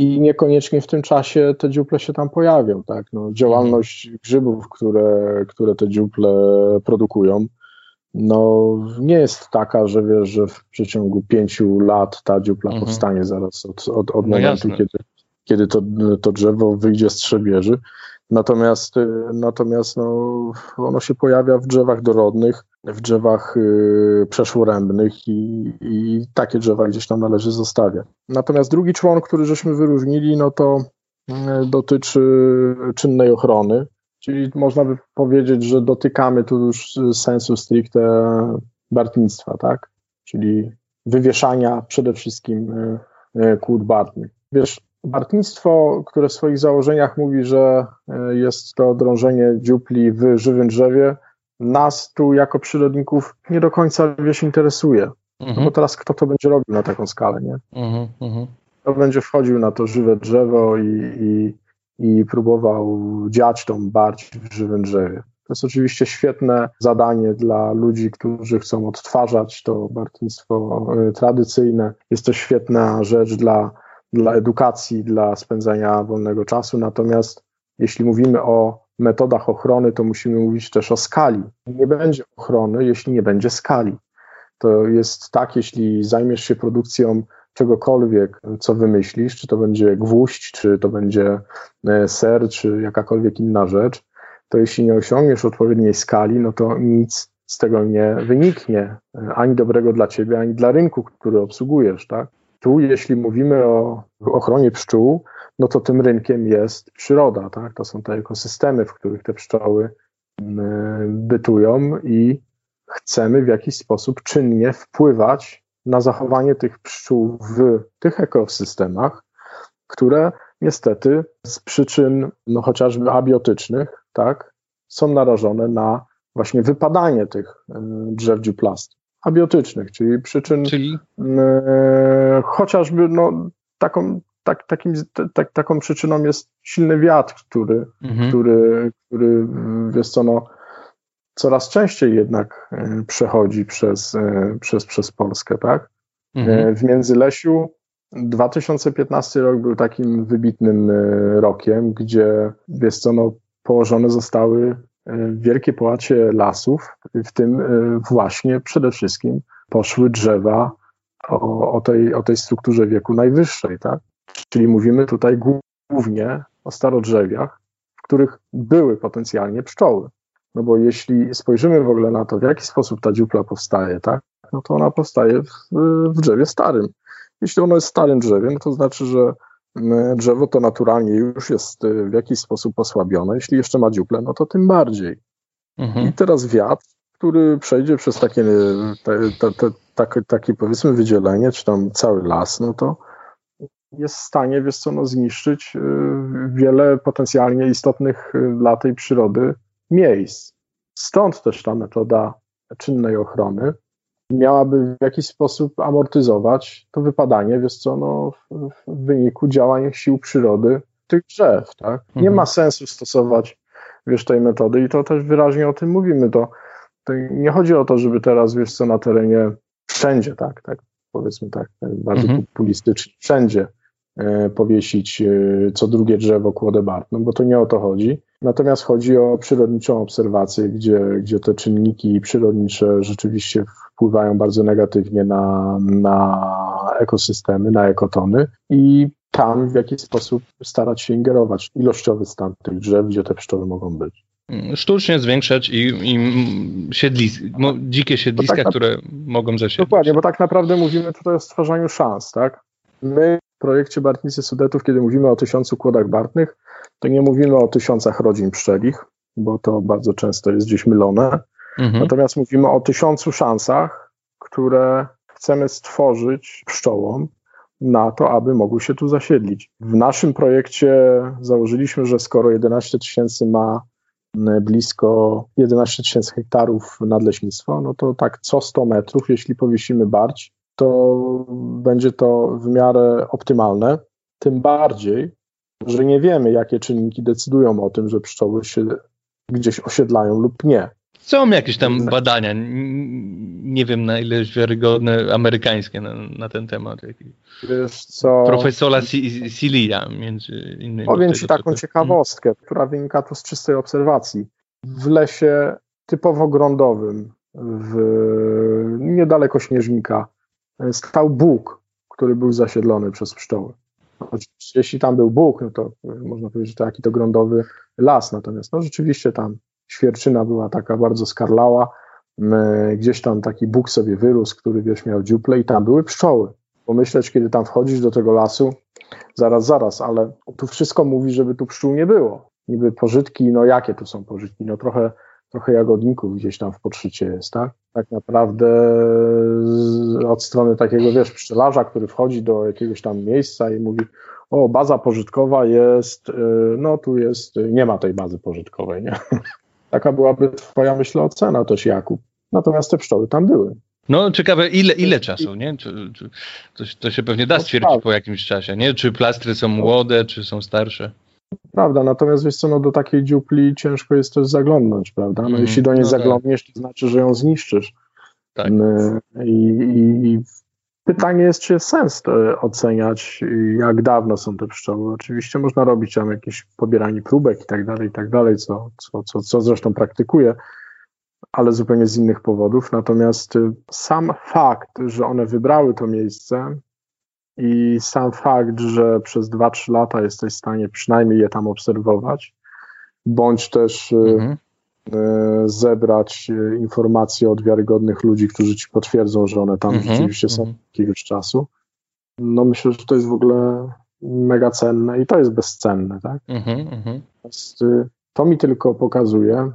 Speaker 3: I niekoniecznie w tym czasie te dziuple się tam pojawią, tak? No, działalność grzybów, które, które te dziuple produkują, no nie jest taka, że wiesz, że w przeciągu pięciu lat ta dziupla mhm. powstanie zaraz od, od, od no momentu, kiedy kiedy to, to drzewo wyjdzie z trzebieży. Natomiast, y, natomiast no, ono się pojawia w drzewach dorodnych, w drzewach y, przeszłorębnych i, i takie drzewa gdzieś tam należy zostawiać. Natomiast drugi człon, który żeśmy wyróżnili, no to y, dotyczy czynnej ochrony, czyli można by powiedzieć, że dotykamy tu już sensu stricte bartnictwa, tak? Czyli wywieszania przede wszystkim y, kłód bartnych. Wiesz, Bartnictwo, które w swoich założeniach mówi, że e, jest to drążenie dziupli w żywym drzewie, nas tu jako przyrodników nie do końca wieś interesuje. Mhm. No bo teraz kto to będzie robił na taką skalę, nie? Mhm, mhm. Kto będzie wchodził na to żywe drzewo i, i, i próbował dziać tą barć w żywym drzewie. To jest oczywiście świetne zadanie dla ludzi, którzy chcą odtwarzać to bartnictwo e, tradycyjne. Jest to świetna rzecz dla dla edukacji, dla spędzania wolnego czasu. Natomiast jeśli mówimy o metodach ochrony, to musimy mówić też o skali. Nie będzie ochrony, jeśli nie będzie skali. To jest tak, jeśli zajmiesz się produkcją czegokolwiek, co wymyślisz, czy to będzie gwóźdź, czy to będzie e, ser, czy jakakolwiek inna rzecz, to jeśli nie osiągniesz odpowiedniej skali, no to nic z tego nie wyniknie, e, ani dobrego dla ciebie, ani dla rynku, który obsługujesz, tak? Tu, jeśli mówimy o ochronie pszczół, no to tym rynkiem jest przyroda, tak? To są te ekosystemy, w których te pszczoły bytują i chcemy w jakiś sposób czynnie wpływać na zachowanie tych pszczół w tych ekosystemach, które niestety z przyczyn no, chociażby abiotycznych, tak, są narażone na właśnie wypadanie tych drzew dziuplastych. Abiotycznych, czyli przyczyn czyli? E, chociażby no, taką, tak, takim, tak, taką przyczyną jest silny wiatr, który, mhm. który, który wiesz co, no, coraz częściej jednak e, przechodzi przez, e, przez, przez Polskę, tak? Mhm. W Międzylesiu 2015 rok był takim wybitnym rokiem, gdzie wiesz co, no, położone zostały wielkie połacie lasów, w tym właśnie przede wszystkim poszły drzewa o, o, tej, o tej strukturze wieku najwyższej, tak? Czyli mówimy tutaj głównie o starodrzewiach, w których były potencjalnie pszczoły. No bo jeśli spojrzymy w ogóle na to, w jaki sposób ta dziupla powstaje, tak, no to ona powstaje w, w drzewie starym. Jeśli ono jest starym drzewem, to znaczy, że drzewo to naturalnie już jest y, w jakiś sposób osłabione. Jeśli jeszcze ma dziuplę, no to tym bardziej. Mhm. I teraz wiatr, który przejdzie przez takie, te, te, te, takie, takie powiedzmy wydzielenie, czy tam cały las, no to jest w stanie, wiesz co, no, zniszczyć y, wiele potencjalnie istotnych y, dla tej przyrody miejsc. Stąd też ta metoda czynnej ochrony miałaby w jakiś sposób amortyzować to wypadanie, wiesz co, no, w, wyniku działań sił przyrody tych drzew, tak? Nie mhm. ma sensu stosować, wiesz, tej metody i to też wyraźnie o tym mówimy, to, to nie chodzi o to, żeby teraz, wiesz co, na terenie wszędzie, tak, tak, powiedzmy tak, bardzo mhm. populistycznie, wszędzie e, powiesić e, co drugie drzewo kłodę Bartną, bo to nie o to chodzi. Natomiast chodzi o przyrodniczą obserwację, gdzie, gdzie te czynniki przyrodnicze rzeczywiście wpływają bardzo negatywnie na, na ekosystemy, na ekotony i tam w jakiś sposób starać się ingerować ilościowy stan tych drzew, gdzie te pszczoły mogą być.
Speaker 1: Sztucznie zwiększać i, i siedlis, dzikie siedliska, tak które mogą zasiedlić.
Speaker 3: Dokładnie, bo tak naprawdę mówimy tutaj o stwarzaniu szans, tak? My projekcie Bartnicy Sudetów, kiedy mówimy o tysiącu kłodach bartnych, to nie mówimy o tysiącach rodzin pszczelich, bo to bardzo często jest gdzieś mylone. Mhm. Natomiast mówimy o tysiącu szansach, które chcemy stworzyć pszczołom na to, aby mogły się tu zasiedlić. W naszym projekcie założyliśmy, że skoro 11 tysięcy ma blisko 11 tysięcy hektarów nadleśnictwa, no to tak co 100 metrów, jeśli powiesimy barć, to będzie to w miarę optymalne. Tym bardziej, że nie wiemy, jakie czynniki decydują o tym, że pszczoły się gdzieś osiedlają lub nie.
Speaker 1: Są jakieś tam badania, nie wiem na ile wiarygodne, amerykańskie na, na ten temat.
Speaker 3: Wiesz co?
Speaker 1: Profesora Silia między innymi.
Speaker 3: Powiem Ci taką ciekawostkę, hmm. która wynika tu z czystej obserwacji. W lesie typowo grądowym, w, niedaleko Śnieżnika, stał Bóg, który był zasiedlony przez pszczoły. Jeśli tam był Bóg, no to można powiedzieć, że to jaki to grądowy las, natomiast no rzeczywiście tam świerczyna była taka bardzo skarlała, gdzieś tam taki Bóg sobie wyrósł, który wiesz, miał dziuple i tam były pszczoły. Pomyśleć, kiedy tam wchodzisz do tego lasu, zaraz, zaraz, ale tu wszystko mówi, żeby tu pszczół nie było. Niby pożytki, no jakie tu są pożytki? No trochę, trochę jagodników gdzieś tam w podszycie jest, tak? Tak naprawdę od strony takiego, wiesz, pszczelarza, który wchodzi do jakiegoś tam miejsca i mówi, o, baza pożytkowa jest, y, no tu jest, nie ma tej bazy pożytkowej, nie? Taka byłaby twoja, myślę, ocena też, Jakub. Natomiast te pszczoły tam były.
Speaker 1: No ciekawe, ile, ile czasu, nie? Czy, czy, to, to, się pewnie da no stwierdzić no, po jakimś czasie, nie? Czy plastry są młode, czy są starsze?
Speaker 3: Prawda, natomiast wiesz co, no do takiej dziupli ciężko jest też zaglądnąć, prawda? No mm, jeśli do niej no tak. zaglądniesz, to znaczy, że ją zniszczysz. Tak. I, i, Pytanie jest, czy jest sens to oceniać, jak dawno są te pszczoły. Oczywiście można robić tam jakieś pobieranie próbek i tak dalej, i tak dalej, co, co, co, co zresztą praktykuję, ale zupełnie z innych powodów. Natomiast y, sam fakt, że one wybrały to miejsce i sam fakt, że przez 2-3 lata jesteś w stanie przynajmniej je tam obserwować, bądź też y, mhm. Y, zebrać informacje od wiarygodnych ludzi, którzy ci potwierdzą, że one tam mhm. rzeczywiście są mhm. jakiegoś czasu. No myślę, że to jest w ogóle mega cenne i to jest bezcenne, tak? Mhm, mhm. To mi tylko pokazuje,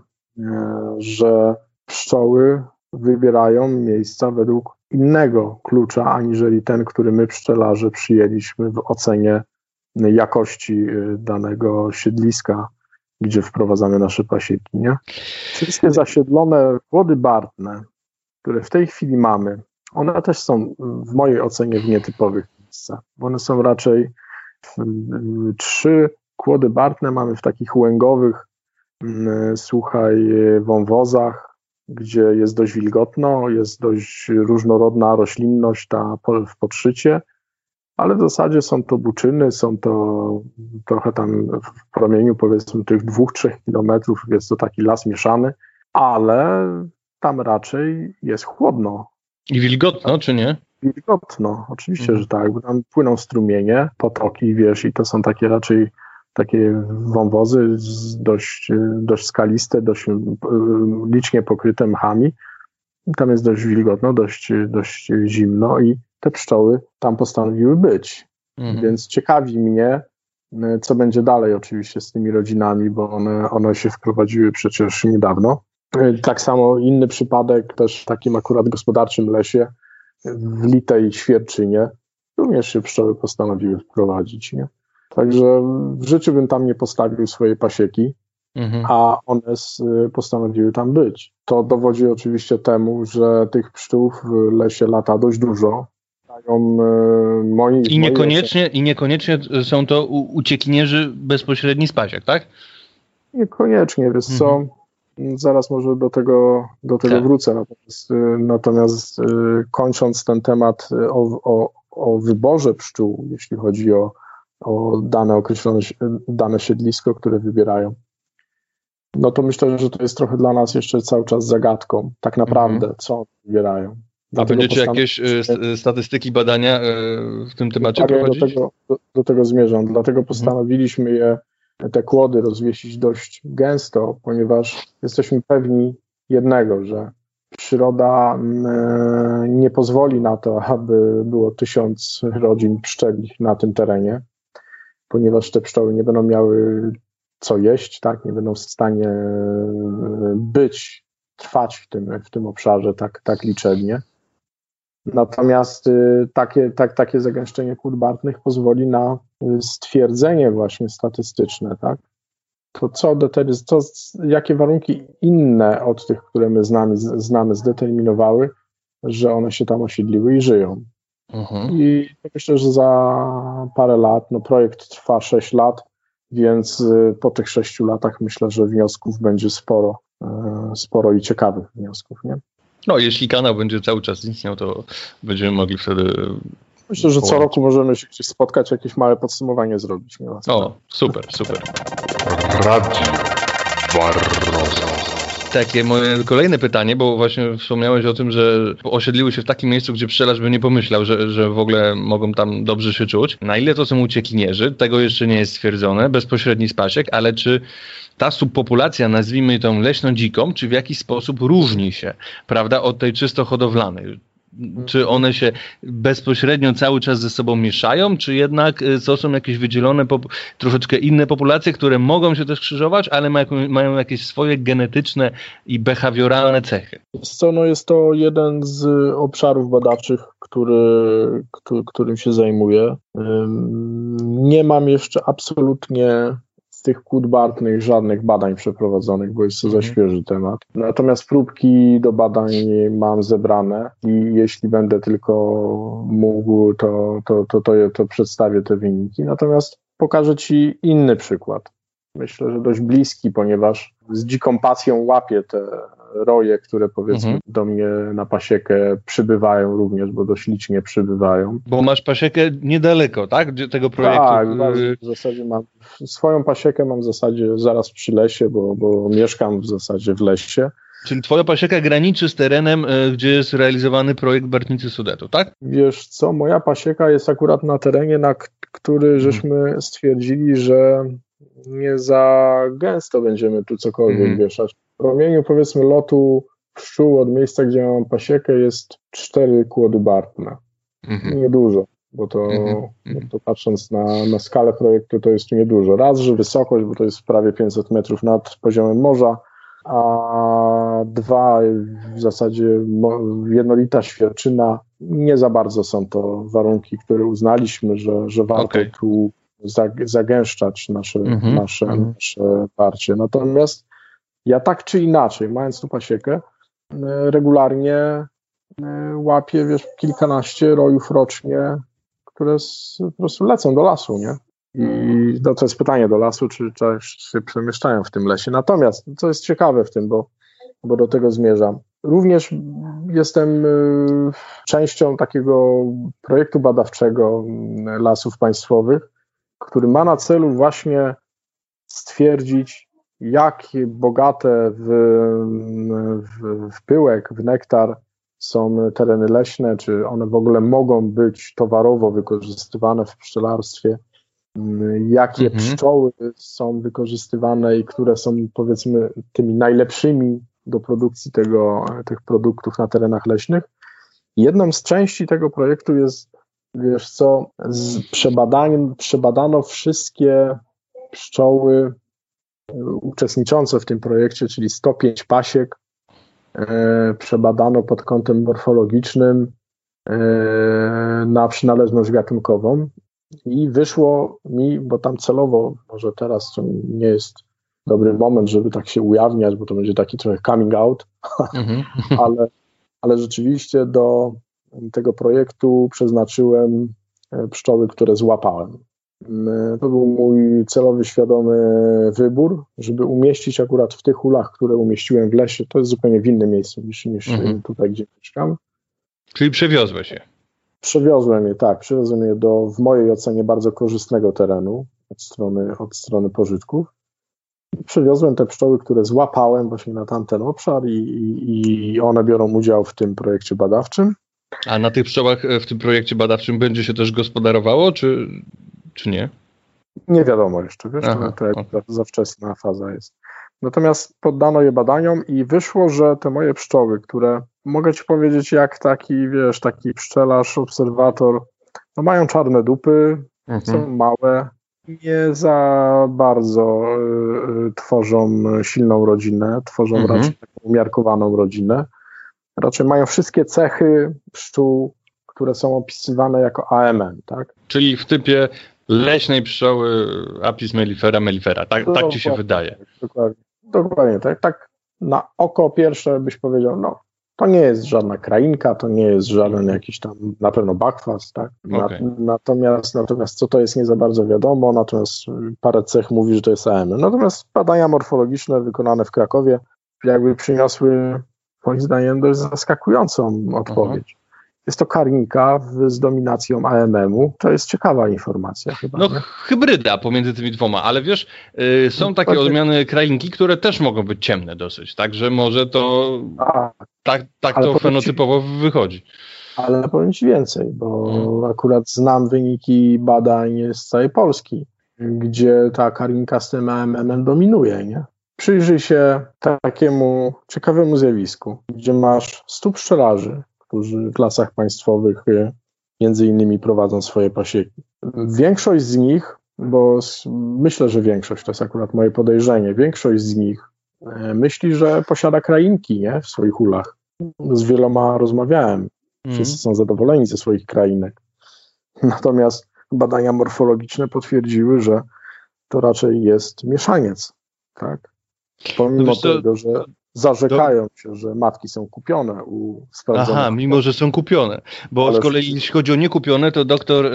Speaker 3: że pszczoły wybierają miejsca według innego klucza, aniżeli ten, który my pszczelarze przyjęliśmy w ocenie jakości y, danego siedliska, gdzie wprowadzamy nasze pasieki. Nie? Wszystkie zasiedlone wody bartne, które w tej chwili mamy, one też są w mojej ocenie w nietypowych miejscach, one są raczej trzy kłody bartne mamy w takich łęgowych, mm, słuchaj, wąwozach, gdzie jest dość wilgotno, jest dość różnorodna roślinność ta w podszycie, ale w zasadzie są to buczyny, są to trochę tam w promieniu powiedzmy tych dwóch, trzech kilometrów jest to taki las mieszany, ale tam raczej jest chłodno.
Speaker 1: I wilgotno, czy nie?
Speaker 3: Wilgotno, oczywiście, mhm. że tak, bo tam płyną strumienie, potoki, wiesz, i to są takie raczej takie wąwozy dość, dość skaliste, dość e, licznie pokryte mchami. Tam jest dość wilgotno, dość, dość zimno i te pszczoły tam postanowiły być. Mhm. Więc ciekawi mnie, e, co będzie dalej oczywiście z tymi rodzinami, bo one, one się wprowadziły przecież niedawno. E, tak samo inny przypadek też w takim akurat gospodarczym lesie w Litej Świerczynie również się pszczoły postanowiły wprowadzić. Nie? Także w życiu bym tam nie postawił swojej pasieki, mhm. a one postanowiły tam być. To dowodzi oczywiście temu, że tych pszczół w lesie lata dość dużo.
Speaker 1: E, moi, I, niekoniecznie, I niekoniecznie są to uciekinierzy bezpośredni z pasiek, tak?
Speaker 3: Niekoniecznie, wiesz mhm. co, zaraz może do tego, do tego tak. wrócę. Natomiast, e, natomiast kończąc ten temat o, o, o wyborze pszczół, jeśli chodzi o o dane określone, dane siedlisko, które wybierają. No to myślę, że to jest trochę dla nas jeszcze cały czas zagadką, tak naprawdę, mm -hmm. co wybierają.
Speaker 1: A będziecie jakieś y, statystyki, badania y, w tym temacie prowadzić?
Speaker 3: Do tego, do, do tego zmierzam. Dlatego mhm. postanowiliśmy je, te kłody rozwiesić dość gęsto, ponieważ jesteśmy pewni jednego, że przyroda mm, nie pozwoli na to, aby było tysiąc rodzin pszczeli na tym terenie ponieważ te pszczoły nie będą miały co jeść, tak, nie będą w stanie e, być, trwać w tym, w tym obszarze tak, tak liczebnie. Natomiast e, takie, tak, takie zagęszczenie kłód pozwoli na e, stwierdzenie właśnie statystyczne, tak? To co, to, jakie warunki inne od tych, które my znamy, znamy, zdeterminowały, że one się tam osiedliły i żyją. Mhm. I myślę, że za parę lat, no projekt trwa 6 lat, więc y, po tych 6 latach myślę, że wniosków będzie sporo, y, sporo i ciekawych wniosków, nie?
Speaker 1: No, jeśli kanał będzie cały czas istniał, to będziemy mogli wtedy.
Speaker 3: Myślę, że co roku możemy się gdzieś spotkać, jakieś małe podsumowanie zrobić.
Speaker 1: O, super, super. Radio Barroso takie moje kolejne pytanie, bo właśnie wspomniałeś o tym, że osiedliły się w takim miejscu, gdzie pszczelarz by nie pomyślał, że, że w ogóle mogą tam dobrze się czuć. Na ile to są uciekinierzy, tego jeszcze nie jest stwierdzone, bezpośredni spasiek, ale czy ta subpopulacja, nazwijmy tą leśną dziką, czy w jakiś sposób różni się, prawda, od tej czysto hodowlanej? Czy one się bezpośrednio cały czas ze sobą mieszają, czy jednak y, to są jakieś wydzielone, troszeczkę inne populacje, które mogą się też krzyżować, ale mają, jakieś swoje genetyczne i behawioralne cechy?
Speaker 3: Co, no jest to jeden z obszarów badawczych, który, który, którym się zajmuję. Nie mam jeszcze absolutnie z tych kłód bartnych żadnych badań przeprowadzonych, bo jest to za mhm. świeży temat. Natomiast próbki do badań mam zebrane i jeśli będę tylko mógł, to, to, to, to, to przedstawię te wyniki. Natomiast pokażę Ci inny przykład. Myślę, że dość bliski, ponieważ z dziką pasją łapię te, roje, które powiedzmy mhm. do mnie na pasiekę przybywają również, bo dość licznie przybywają.
Speaker 1: Bo masz pasiekę niedaleko, tak? Tego projektu?
Speaker 3: Tak, w zasadzie mam swoją pasiekę mam w zasadzie zaraz przy lesie, bo, bo mieszkam w zasadzie w lesie.
Speaker 1: Czyli twoja pasieka graniczy z terenem, e, gdzie jest realizowany projekt Bartnicy Sudetu, tak?
Speaker 3: Wiesz co, moja pasieka jest akurat na terenie, na który mhm. żeśmy stwierdzili, że nie za gęsto będziemy tu cokolwiek mm. wieszać. W promieniu powiedzmy lotu pszczół od miejsca, gdzie mam pasiekę jest cztery kłody Bartna. Mm-hmm. Niedużo, bo to, mm-hmm. bo to patrząc na, na skalę projektu to jest niedużo. Raz, że wysokość, bo to jest prawie 500 metrów nad poziomem morza, a dwa, w zasadzie jednolita świerczyna. Nie za bardzo są to warunki, które uznaliśmy, że, że warto okay. tu zagęszczać nasze, mm-hmm. nasze, mm-hmm. nasze parcie. Natomiast ja tak czy inaczej, mając tu pasiekę, regularnie e, łapię wiesz, kilkanaście rojów rocznie, które z, po prostu lecą do lasu, nie? I no, to jest pytanie do lasu, czy, czy się przemieszczają w tym lesie. Natomiast, co jest ciekawe w tym, bo, bo do tego zmierzam, również jestem y, częścią takiego projektu badawczego lasów państwowych, który ma na celu właśnie stwierdzić, jak bogate w, w, w pyłek, w nektar są tereny leśne, czy one w ogóle mogą być towarowo wykorzystywane w pszczelarstwie jakie mhm. pszczoły są wykorzystywane i które są powiedzmy tymi najlepszymi do produkcji tego, tych produktów na terenach leśnych. Jedną z części tego projektu jest, wiesz co, z przebadaniem, przebadano wszystkie pszczoły uczestniczące w tym projekcie, czyli 105 pasiek, e, przebadano pod kątem morfologicznym e, na przynależność gatunkową i wyszło mi, bo tam celowo, może teraz to nie jest dobry moment, żeby tak się ujawniać, bo to będzie taki trochę coming out, mhm. ale, ale rzeczywiście do tego projektu przeznaczyłem e, pszczoły, które złapałem. Mm, to był mój celowy, świadomy wybór, żeby umieścić akurat w tych ulach, które umieściłem w lesie. To jest zupełnie w innym miejscu niż, niż mhm. tutaj, gdzie mieszkam.
Speaker 1: Czyli przewiozłeś je.
Speaker 3: Przewiozłem je, tak, przewiozłem je do w mojej ocenie bardzo korzystnego terenu od strony, od strony pożytków. Przewiozłem te pszczoły, które złapałem właśnie na tamten obszar i, i, i one biorą udział w tym projekcie badawczym.
Speaker 1: A na tych pszczołach w tym projekcie badawczym będzie się też gospodarowało, czy, czy nie?
Speaker 3: Nie wiadomo jeszcze, wiesz, Aha, to, to za wczesna faza jest. Natomiast poddano je badaniom i wyszło, że te moje pszczoły, które mogę ci powiedzieć, jak taki, wiesz, taki pszczelarz, obserwator, no mają czarne dupy, mhm. są małe, nie za bardzo y, tworzą silną rodzinę, tworzą mhm. raczej taką umiarkowaną rodzinę. Raczej mają wszystkie cechy pszczół, które są opisywane jako AMN, tak?
Speaker 1: Czyli w typie leśnej pszczoły Apis mellifera mellifera, tak, tak ci się wydaje.
Speaker 3: Dokładnie. Dokładnie, tak, tak na oko pierwsze byś powiedział, no to nie jest żadna krainka, to nie jest żaden jakiś tam, na pewno bakwas, tak? Na, okay. Natomiast, natomiast co to jest nie za bardzo wiadomo, natomiast parę cech mówi, że to jest AM. Natomiast badania morfologiczne wykonane w Krakowie jakby przyniosły moim zdaniem dość zaskakującą odpowiedź. Jest to karnika z dominacją AMM-u. To jest ciekawa informacja chyba.
Speaker 1: No, nie? hybryda pomiędzy tymi dwoma, ale wiesz, yy, są takie odmiany krainki, które też mogą być ciemne dosyć, także może to A, tak, tak to fenotypowo ci, wychodzi.
Speaker 3: Ale powiem Ci więcej, bo hmm. akurat znam wyniki badań z całej Polski, gdzie ta karnika z tym AMM dominuje, nie? Przyjrzyj się takiemu ciekawemu zjawisku, gdzie masz 100 pszczelarzy, którzy w lasach państwowych e, między innymi prowadzą swoje pasieki. Większość z nich, bo myślę, że większość, to jest akurat moje podejrzenie, większość z nich e, myśli, że posiada krainki nie? w swoich ulach. Z wieloma rozmawiałem. Wszyscy mm. są zadowoleni ze swoich krainek. Natomiast badania morfologiczne potwierdziły, że to raczej jest mieszaniec. Tak? Pomimo no tego, że zarzekają się, że matki są kupione u sprawdzonych.
Speaker 1: Aha, mimo że są kupione. Bo Ale z kolei jeśli chodzi o niekupione, to doktor y,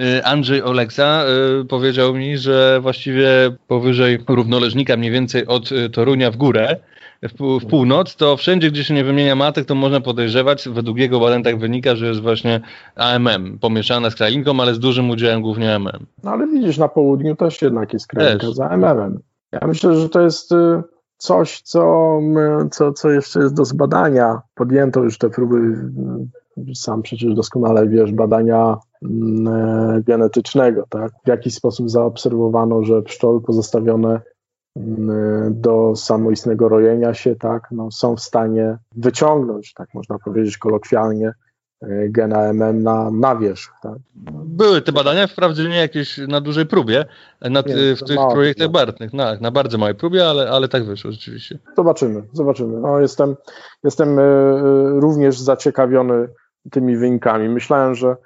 Speaker 1: y, Andrzej Oleksa y, powiedział mi, że właściwie powyżej równoleżnika, mniej więcej od Torunia w górę, w, w północ, to wszędzie, gdzie się nie wymienia matek, to można podejrzewać, według jego badań tak wynika, że jest właśnie AMM, pomieszana z krainką, ale z dużym udziałem głównie AMM.
Speaker 3: No ale widzisz, na południu też jednak jest krainka z AMM-em. Ja myślę, że to jest coś, co, co, co jeszcze jest do zbadania. Podjęto już te próby, y, sam przecież doskonale wiesz, badania mm, e, genetycznego, tak? W jaki sposób zaobserwowano, że pszczoły pozostawione mm, do samoistnego rojenia się, tak, no, są w stanie wyciągnąć, tak można powiedzieć kolokwialnie, E, gena MM na, na wierzch. Tak?
Speaker 1: Były te badania, wprawdzie nie jakieś na dużej próbie, na, w tych projektach bartnych, na, na bardzo małej próbie, ale, ale tak wyszło rzeczywiście.
Speaker 3: Zobaczymy, zobaczymy. No, jestem jestem e, e, również zaciekawiony tymi wynikami. Myślałem, że,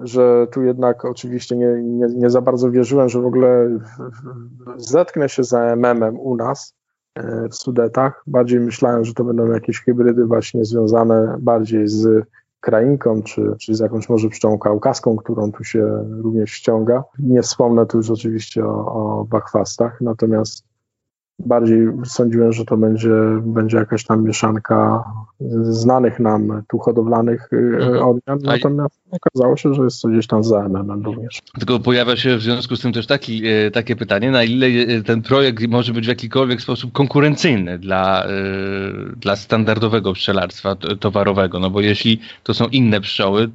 Speaker 3: że tu jednak oczywiście nie, nie, nie za bardzo wierzyłem, że w ogóle zetknę się z MM u nas w Sudetach. Bardziej myślałem, że to będą jakieś hybrydy właśnie związane bardziej z krainką, czy, czy z jakąś może pszczołą kaukaską, którą tu się również ściąga. Nie wspomnę tu już oczywiście o, o bachwastach, natomiast bardziej sądziłem, że to będzie, będzie jakaś tam mieszanka znanych nam tu hodowlanych y, mhm. odmian, natomiast okazało się, że jest to gdzieś tam za MMM również.
Speaker 1: Tylko pojawia się w związku z tym też taki, e, takie pytanie, na ile e, ten projekt może być w jakikolwiek sposób konkurencyjny dla, e, dla standardowego pszczelarstwa towarowego, no bo jeśli to są inne pszczoły,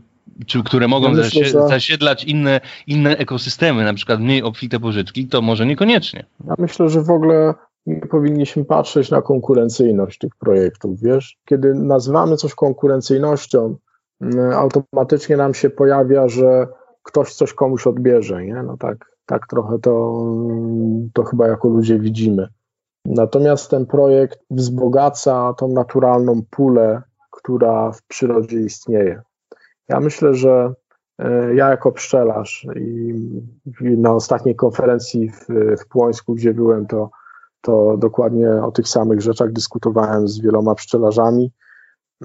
Speaker 1: czy, które mogą ja myślę, zasiedlać inne, inne ekosystemy, na przykład mniej obfite pożytki, to może niekoniecznie.
Speaker 3: Ja myślę, że w ogóle nie powinniśmy patrzeć na konkurencyjność tych projektów, wiesz? Kiedy nazywamy coś konkurencyjnością, mm, automatycznie nam się pojawia, że ktoś coś komuś odbierze, nie? No tak, tak trochę to, to chyba jako ludzie widzimy. Natomiast ten projekt wzbogaca tą naturalną pulę, która w przyrodzie istnieje. Ja myślę, że e, ja jako pszczelarz i, na ostatniej konferencji w, w Płońsku, gdzie byłem, to to dokładnie o tych samych rzeczach dyskutowałem z wieloma pszczelarzami,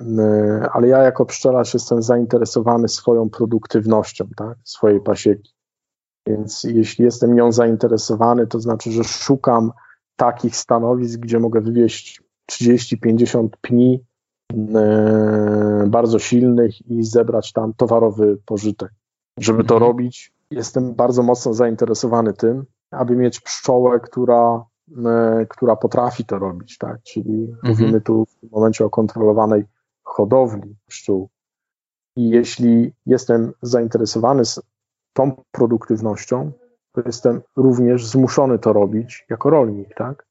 Speaker 3: e, ale ja jako pszczelarz jestem zainteresowany swoją produktywnością, tak, swojej pasieki. Więc jeśli jestem nią zainteresowany, to znaczy, że szukam takich stanowisk, gdzie mogę wywieźć 30-50 pni e, bardzo silnych i zebrać tam towarowy pożytek. Żeby to mhm. robić, jestem bardzo mocno zainteresowany tym, aby mieć pszczołę, która która potrafi to robić, tak? Czyli mhm. mówimy tu w tym momencie o kontrolowanej hodowli pszczół. I jeśli jestem zainteresowany tą produktywnością, to jestem również zmuszony to robić jako rolnik, tak?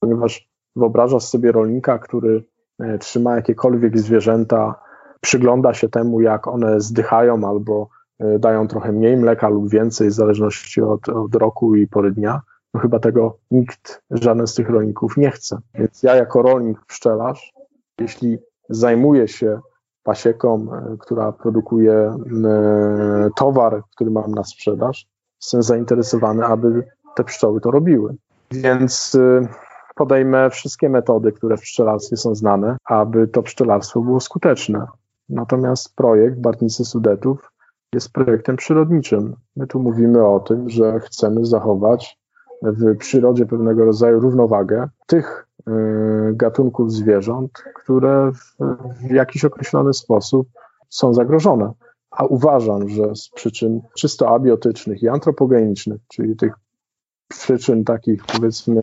Speaker 3: Ponieważ wyobrażasz sobie rolnika, który e, trzyma jakiekolwiek zwierzęta, przygląda się temu, jak one zdychają albo e, dają trochę mniej mleka lub więcej, w zależności od, od roku i pory dnia, no chyba tego nikt, żaden z tych rolników nie chce. Więc ja jako rolnik, pszczelarz, jeśli zajmuję się pasieką, e, która produkuje e, towar, który mam na sprzedaż, jestem zainteresowany, aby te pszczoły to robiły. Więc e, podejmę wszystkie metody, które w pszczelarstwie są znane, aby to pszczelarstwo było skuteczne. Natomiast projekt Bartnicy Sudetów jest projektem przyrodniczym. My tu mówimy o tym, że chcemy zachować w przyrodzie pewnego rodzaju równowagę tych y, gatunków zwierząt, które w, w jakiś określony sposób są zagrożone. A uważam, że z przyczyn czysto abiotycznych i antropogenicznych, czyli tych przyczyn takich powiedzmy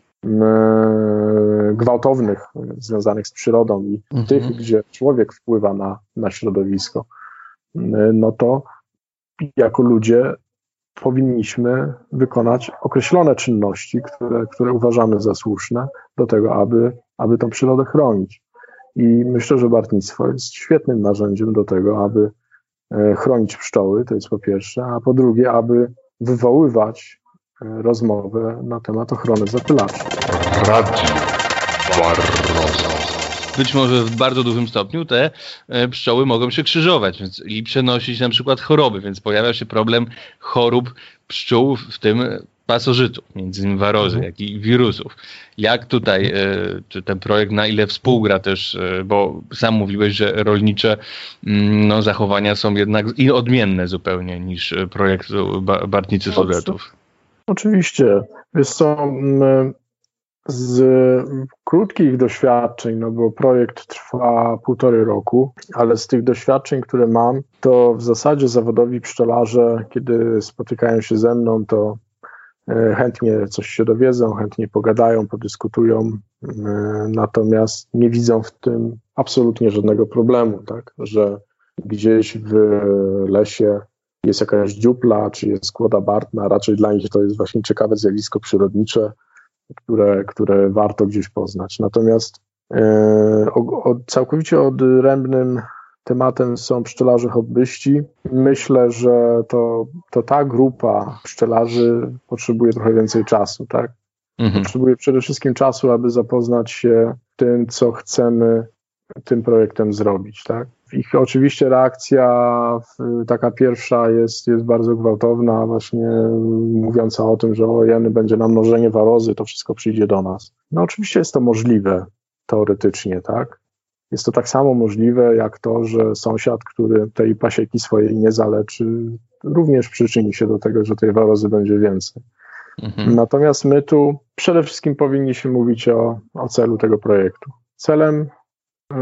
Speaker 3: gwałtownych, związanych z przyrodą i mhm. tych, gdzie człowiek wpływa na, na środowisko, no to jako ludzie powinniśmy wykonać określone czynności, które, które uważamy za słuszne do tego, aby, aby tą przyrodę chronić. I myślę, że bartnictwo jest świetnym narzędziem do tego, aby e, chronić pszczoły, to jest po pierwsze, a po drugie, aby wywoływać e, rozmowę na temat ochrony zapylaczy. Radio
Speaker 1: Barroso być może w bardzo dużym stopniu te e, pszczoły mogą się krzyżować więc, i przenosić na przykład choroby, więc pojawia się problem chorób pszczół, w tym pasożytów, między innymi warozy, mhm. jak i wirusów. Jak tutaj, e, czy ten projekt na ile współgra też, e, bo sam mówiłeś, że rolnicze mm, no, zachowania są jednak i odmienne zupełnie niż projekt Bartnicy Sudetów.
Speaker 3: Oczywiście. Jest to z krótkich doświadczeń, no bo projekt trwa półtorej roku, ale z tych doświadczeń, które mam, to w zasadzie zawodowi pszczelarze, kiedy spotykają się ze mną, to e, chętnie coś się dowiedzą, chętnie pogadają, podyskutują, e, natomiast nie widzą w tym absolutnie żadnego problemu, tak, że gdzieś w lesie jest jakaś dziupla, czy jest kłoda bartna, raczej dla nich to jest właśnie ciekawe zjawisko przyrodnicze, które, które warto gdzieś poznać. Natomiast e, o, o, całkowicie odrębnym tematem są pszczelarze hobbyści. Myślę, że to, to ta grupa pszczelarzy potrzebuje trochę więcej czasu, tak? Mhm. Potrzebuje przede wszystkim czasu, aby zapoznać się tym, co chcemy tym projektem zrobić, tak? Ich oczywiście reakcja taka pierwsza jest, jest bardzo gwałtowna, właśnie mówiąca o tym, że o jeny będzie nam mnożenie warozy, to wszystko przyjdzie do nas. No oczywiście jest to możliwe teoretycznie, tak? Jest to tak samo możliwe jak to, że sąsiad, który tej pasieki swojej nie zaleczy, również przyczyni się do tego, że tej warozy będzie więcej. Mhm. Natomiast my tu przede wszystkim powinniśmy mówić o, o celu tego projektu. Celem E,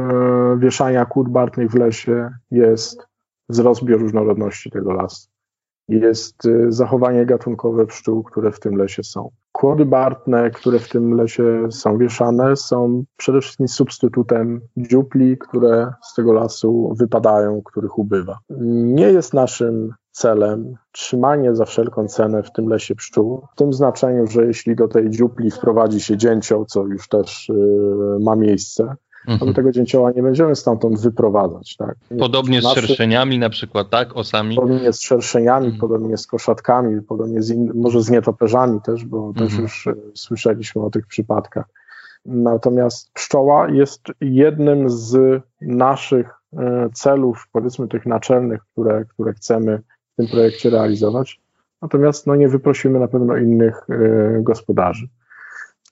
Speaker 3: wieszania kłód bartnych w lesie jest wzrost bioróżnorodności tego lasu. Jest e, zachowanie gatunkowe pszczół, które w tym lesie są. Kłody bartne, które w tym lesie są wieszane, są przede wszystkim substytutem dziupli, które z tego lasu wypadają, których ubywa. Nie jest naszym celem trzymanie za wszelką cenę w tym lesie pszczół, w tym znaczeniu, że jeśli do tej dziupli wprowadzi się dzięcioł, co już też y, ma miejsce, mhm. my tego dzięcioła nie będziemy stamtąd wyprowadzać. Tak?
Speaker 1: Podobnie z szerszeniami na przykład, tak? Osami?
Speaker 3: Podobnie z szerszeniami, mhm. podobnie z koszatkami, podobnie z in, może z nietoperzami też, bo mhm. też już e, słyszeliśmy o tych przypadkach. Natomiast pszczoła jest jednym z naszych e, celów, powiedzmy tych naczelnych, które, które chcemy w tym projekcie realizować. Natomiast no, nie wyprosimy na pewno innych y, gospodarzy.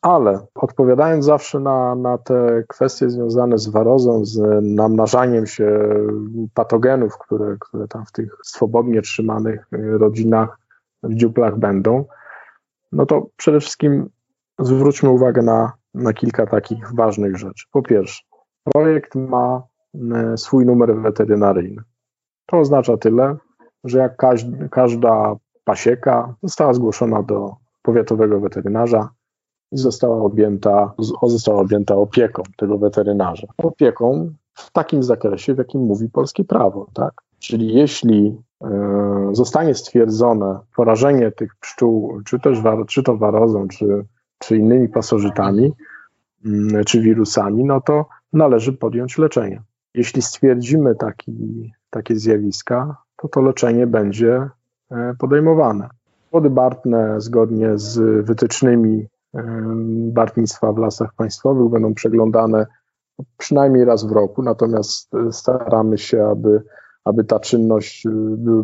Speaker 3: Ale odpowiadając zawsze na, na te kwestie związane z warozą, z namnażaniem się patogenów, które, które tam w tych swobodnie trzymanych rodzinach w dziuplach będą, no to przede wszystkim zwróćmy uwagę na, na kilka takich ważnych rzeczy. Po pierwsze, projekt ma e, swój numer weterynaryjny. To oznacza tyle, że jak każda pasieka została zgłoszona do powiatowego weterynarza, i została objęta, została objęta opieką tego weterynarza. Opieką w takim zakresie, w jakim mówi polskie prawo, tak? Czyli jeśli e, zostanie stwierdzone porażenie tych pszczół, czy też czy to warozą, czy, czy innymi pasożytami, mm, czy wirusami, no to należy podjąć leczenie. Jeśli stwierdzimy taki, takie zjawiska, to to leczenie będzie e, podejmowane. Wody bartne zgodnie z wytycznymi bartnictwa w lasach państwowych będą przeglądane przynajmniej raz w roku, natomiast e, staramy się, aby, aby ta czynność e,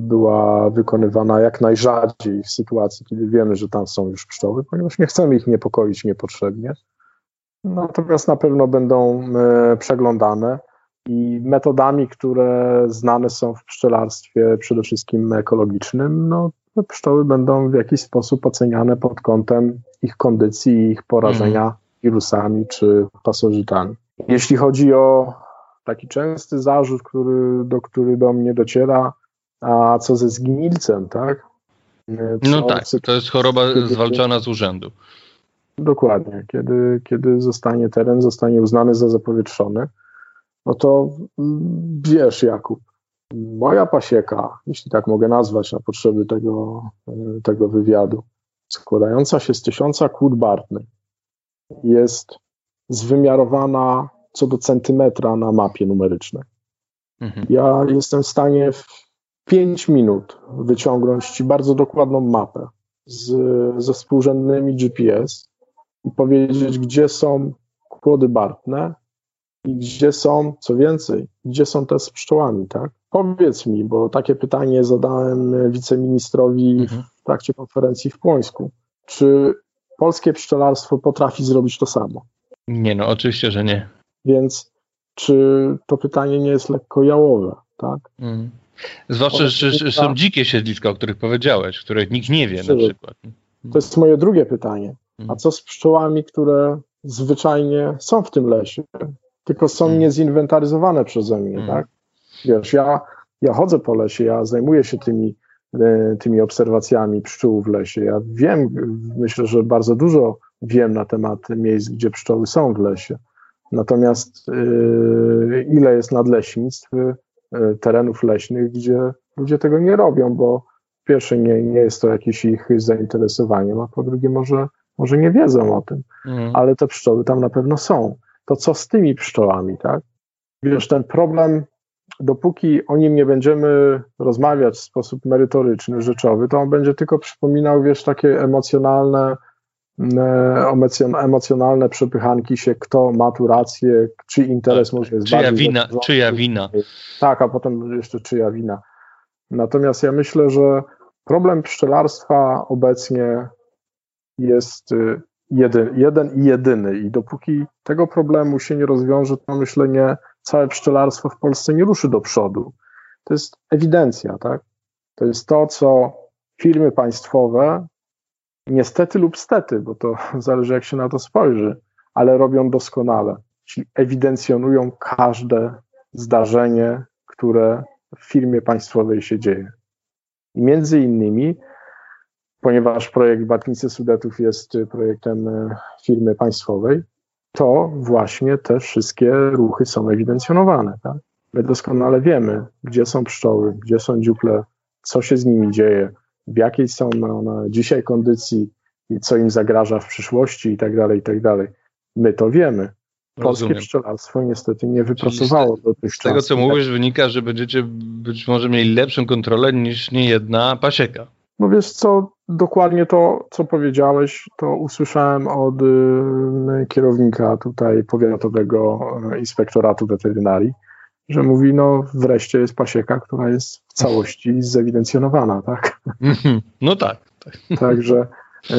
Speaker 3: była wykonywana jak najrzadziej w sytuacji, kiedy wiemy, że tam są już pszczoły, ponieważ nie chcemy ich niepokoić niepotrzebnie. Natomiast na pewno będą e, przeglądane i metodami, które znane są w pszczelarstwie, przede wszystkim ekologicznym, no, pszczoły będą w jakiś sposób oceniane pod kątem ich kondycji i ich porażenia mm. wirusami czy pasożytami. Jeśli chodzi o taki częsty zarzut, który, do, który do mnie dociera, a co ze zgnilcem, tak?
Speaker 1: Co, no tak, to jest choroba zwalczana z urzędu.
Speaker 3: Dokładnie. Kiedy, kiedy zostanie teren zostanie uznany za zapowietrzony, no to mm, wiesz, Jakub, moja pasieka, jeśli tak mogę nazwać na potrzeby tego, e, tego wywiadu, składająca się z tysiąca kłód bartnych, jest zwymiarowana co do centymetra na mapie numerycznej. Mhm. Ja jestem w stanie w 5 minut wyciągnąć Ci bardzo dokładną mapę z, ze współrzędnymi GPS i powiedzieć, gdzie są kłody bartne i gdzie są, co więcej, gdzie są te z pszczołami, tak? Powiedz mi, bo takie pytanie zadałem wiceministrowi mhm. w trakcie konferencji w Płońsku. Czy polskie pszczelarstwo potrafi zrobić to samo?
Speaker 1: Nie, no oczywiście, że nie.
Speaker 3: Więc czy to pytanie nie jest lekko jałowe, tak? Mhm.
Speaker 1: Zwłaszcza, że, że są dzikie siedliska, o których powiedziałeś, których nikt nie wie na przykład.
Speaker 3: To jest moje drugie pytanie. A co z pszczołami, które zwyczajnie są w tym lesie, tylko są hmm. niezinwentaryzowane przeze mnie, tak? Wiesz, ja, ja chodzę po lesie, ja zajmuję się tymi, e, tymi obserwacjami pszczół w lesie. Ja wiem, myślę, że bardzo dużo wiem na temat miejsc, gdzie pszczoły są w lesie. Natomiast yy, ile jest nadleśnictw, yy, terenów leśnych, gdzie ludzie tego nie robią, bo pierwsze nie, nie jest to jakieś ich zainteresowanie, a po drugie może, może nie wiedzą o tym, mm. ale te pszczoły tam na pewno są. To co z tymi pszczołami, tak? Wiesz, ten problem, dopóki o nim nie będziemy rozmawiać w sposób merytoryczny, rzeczowy, to on będzie tylko przypominał, wiesz, takie emocjonalne, emocjonalne przepychanki się, kto ma tu rację, czy interes tak, może jest
Speaker 1: czyja bardziej... Wina, czyja wina.
Speaker 3: Tak, a potem jeszcze czyja wina. Natomiast ja myślę, że problem pszczelarstwa obecnie jest y, jeden, jeden i jedyny i dopóki tego problemu się nie rozwiąże, to myślę, nie, całe pszczelarstwo w Polsce nie ruszy do przodu. To jest ewidencja, tak? To jest to, co firmy państwowe niestety lub stety, bo to zależy jak się na to spojrzy, ale robią doskonale. Czyli ewidencjonują każde zdarzenie, które w firmie państwowej się dzieje. I między innymi, ponieważ projekt Batnicy Sudetów jest projektem e, firmy państwowej, to właśnie te wszystkie ruchy są ewidencjonowane. Tak? My doskonale wiemy, gdzie są pszczoły, gdzie są dziuple, co się z nimi dzieje, w jakiej są one dzisiaj kondycji i co im zagraża w przyszłości i tak dalej, i tak dalej. My to wiemy. Polskie Rozumiem. pszczelarstwo niestety nie wypracowało do tych
Speaker 1: Z tego, co mówisz, wynika, że będziecie być może mieli lepszą kontrolę niż niejedna pasieka.
Speaker 3: No wiesz co, dokładnie to, co powiedziałeś, to usłyszałem od y, kierownika tutaj powiatowego y, inspektoratu weterynarii, że mówi, no wreszcie jest pasieka, która jest w całości zewidencjonowana, tak?
Speaker 1: No tak. tak.
Speaker 3: Także y,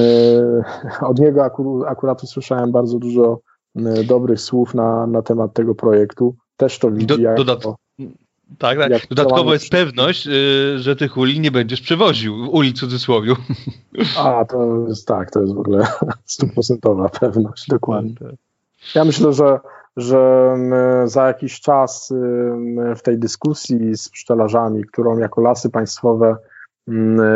Speaker 3: od niego akurat, akurat usłyszałem bardzo dużo dobrych słów na, na temat tego projektu. Też to widzi. Do, jako,
Speaker 1: tak, tak. Dodatkowo jest pewność, y, że tych uli nie będziesz przewoził, uli w cudzysłowiu.
Speaker 3: A, to jest tak, to jest w ogóle stuprocentowa pewność, dokładnie. Tak. Ja myślę, że, że za jakiś czas w tej dyskusji z pszczelarzami, którą jako lasy państwowe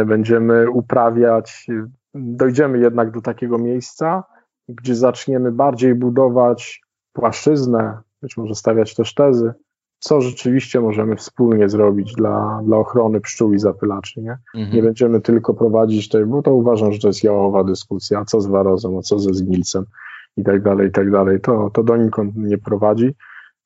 Speaker 3: będziemy uprawiać, dojdziemy jednak do takiego miejsca, gdzie zaczniemy bardziej budować płaszczyznę, być może stawiać też tezy, co rzeczywiście możemy wspólnie zrobić dla, dla ochrony pszczół i zapylaczy. Nie, mhm. nie będziemy tylko prowadzić tej, bo to uważam, że to jest jałowa dyskusja, a co z warozą, a co ze zgnilcem i tak dalej, i tak dalej. To, to donikąd nie prowadzi.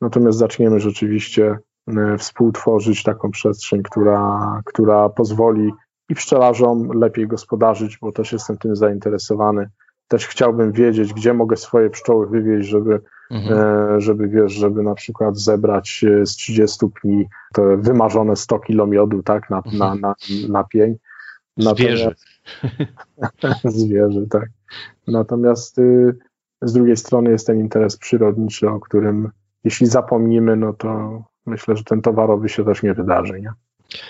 Speaker 3: Natomiast zaczniemy rzeczywiście e, współtworzyć taką przestrzeń, która, która pozwoli i pszczelarzom lepiej gospodarzyć, bo też jestem tym zainteresowany. Też chciałbym wiedzieć, gdzie mogę swoje pszczoły wywieźć, żeby Mhm. E, żeby wiesz, żeby na przykład zebrać e, z 30 pni te wymarzone 100 kilo miodu, tak, na, mhm. na, na, na pień.
Speaker 1: Zwierzę.
Speaker 3: Zwierzę, tak. Natomiast y, z drugiej strony jest ten interes przyrodniczy, o którym jeśli zapomnimy, no to myślę, że ten towarowy się też nie wydarzy, nie?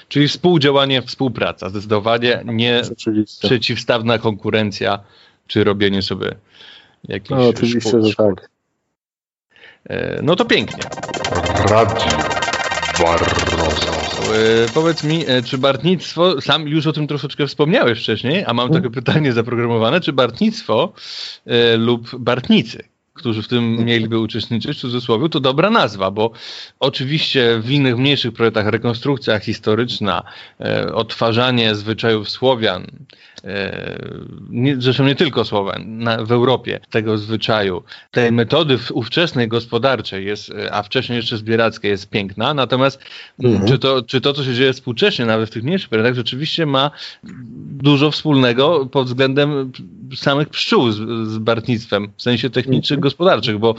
Speaker 1: Czyli współdziałanie, współpraca, zdecydowanie nie przeciwstawna konkurencja, czy robienie sobie jakichś
Speaker 3: No oczywiście, szkół, że tak.
Speaker 1: E, no to pięknie. Radio Barroso. E, powiedz mi, e, czy bartnictwo, sam już o tym troszeczkę wspomniałeś wcześniej, a mam takie mhm. pytanie zaprogramowane, czy bartnictwo lub bartnicy, którzy w tym mieliby uczestniczyć w cudzysłowie, to dobra nazwa, bo oczywiście w innych mniejszych projektach rekonstrukcja historyczna, odtwarzanie zwyczajów Słowian, E, nie, zresztą nie tylko Słowen, na, w Europie tego zwyczaju, tej metody ówczesnej gospodarczej jest, e, a wcześniej jeszcze zbierackiej jest piękna, natomiast mhm. czy, to, czy to, co się dzieje współcześnie, nawet w tych mniejszych periodach, rzeczywiście ma dużo wspólnego pod względem samych pszczół z, z bartnictwem, w sensie technicznych, mhm. gospodarczych, bo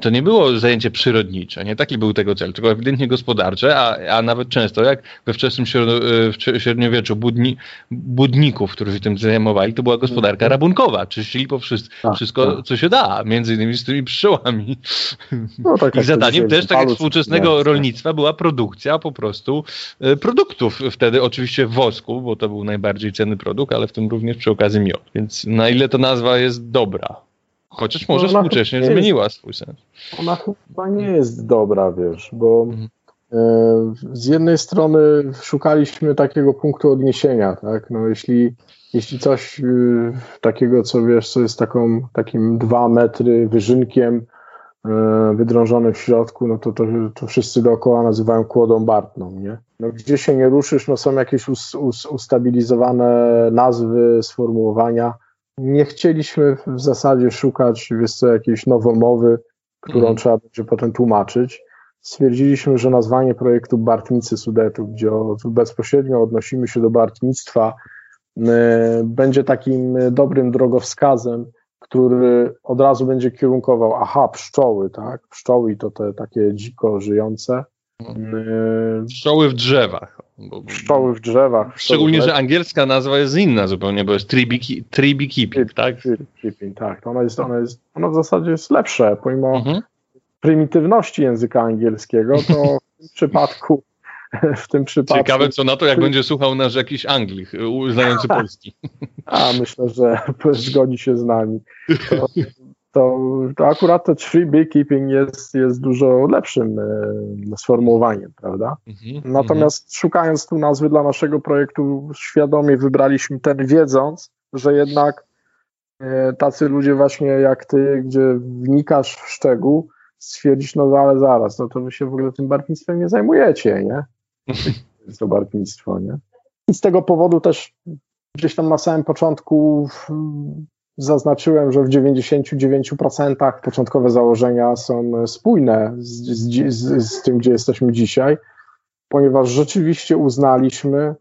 Speaker 1: to nie było zajęcie przyrodnicze, nie taki był tego cel, tylko ewidentnie gospodarcze, a, a nawet często, jak we wczesnym e, średniowieczu budni, budników, którzy się tym zajmowali, to była gospodarka rabunkowa, czyścili po wszystko, tak, wszystko tak. co się da, między innymi z tymi pszczołami. No, tak I zadaniem też, tak jak współczesnego rolnictwa, była produkcja po prostu e, produktów, wtedy oczywiście wosku, bo to był najbardziej cenny produkt, ale w tym również przy okazji miod, więc na ile to nazwa jest dobra? Chociaż może ona współcześnie jest, zmieniła swój sens.
Speaker 3: Ona chyba nie jest dobra, wiesz, bo mhm. e, z jednej strony szukaliśmy takiego punktu odniesienia, tak? No jeśli, jeśli coś y, takiego, co wiesz, co jest taką, takim dwa metry wyżynkiem y, wydrążone w środku, no to, to, to wszyscy dookoła nazywają kłodą Bartną, nie? No, gdzie się nie ruszysz, no są jakieś us, us, ustabilizowane nazwy, sformułowania, nie chcieliśmy w zasadzie szukać, wiesz co, jakiejś nowomowy, którą mm. trzeba będzie potem tłumaczyć. Stwierdziliśmy, że nazwanie projektu Bartnicy Sudetu, gdzie bezpośrednio odnosimy się do bartnictwa, będzie takim dobrym drogowskazem, który od razu będzie kierunkował, aha, pszczoły, tak? Pszczoły to te takie dziko żyjące.
Speaker 1: Pszczoły w drzewach.
Speaker 3: Bo, pszczoły w drzewach.
Speaker 1: Szczególnie, że angielska nazwa jest inna zupełnie, bo jest tree, beekeeping, tak?
Speaker 3: Tree tak. To ona, jest, ona, jest, ona w zasadzie jest lepsze, pomimo mhm. prymitywności języka angielskiego, to w tym przypadku w tym przypadku.
Speaker 1: Ciekawe co na to, jak będzie słuchał nasz jakiś Anglik, znający polski.
Speaker 3: A myślę, że zgodzi się z nami. To, to, to akurat to tree beekeeping jest, jest dużo lepszym e, sformułowaniem, prawda? Mm-hmm, Natomiast mm-hmm. szukając tu nazwy dla naszego projektu, świadomie wybraliśmy ten, wiedząc, że jednak e, tacy ludzie właśnie jak ty, gdzie wnikasz w szczegół, stwierdzisz, no ale zaraz, no to wy się w ogóle tym bartnictwem nie zajmujecie, nie? To bartnictwo, nie? I z tego powodu też gdzieś tam na samym początku zaznaczyłem, że w 99% początkowe założenia są spójne z, z, z, tym, gdzie jesteśmy dzisiaj, ponieważ rzeczywiście uznaliśmy,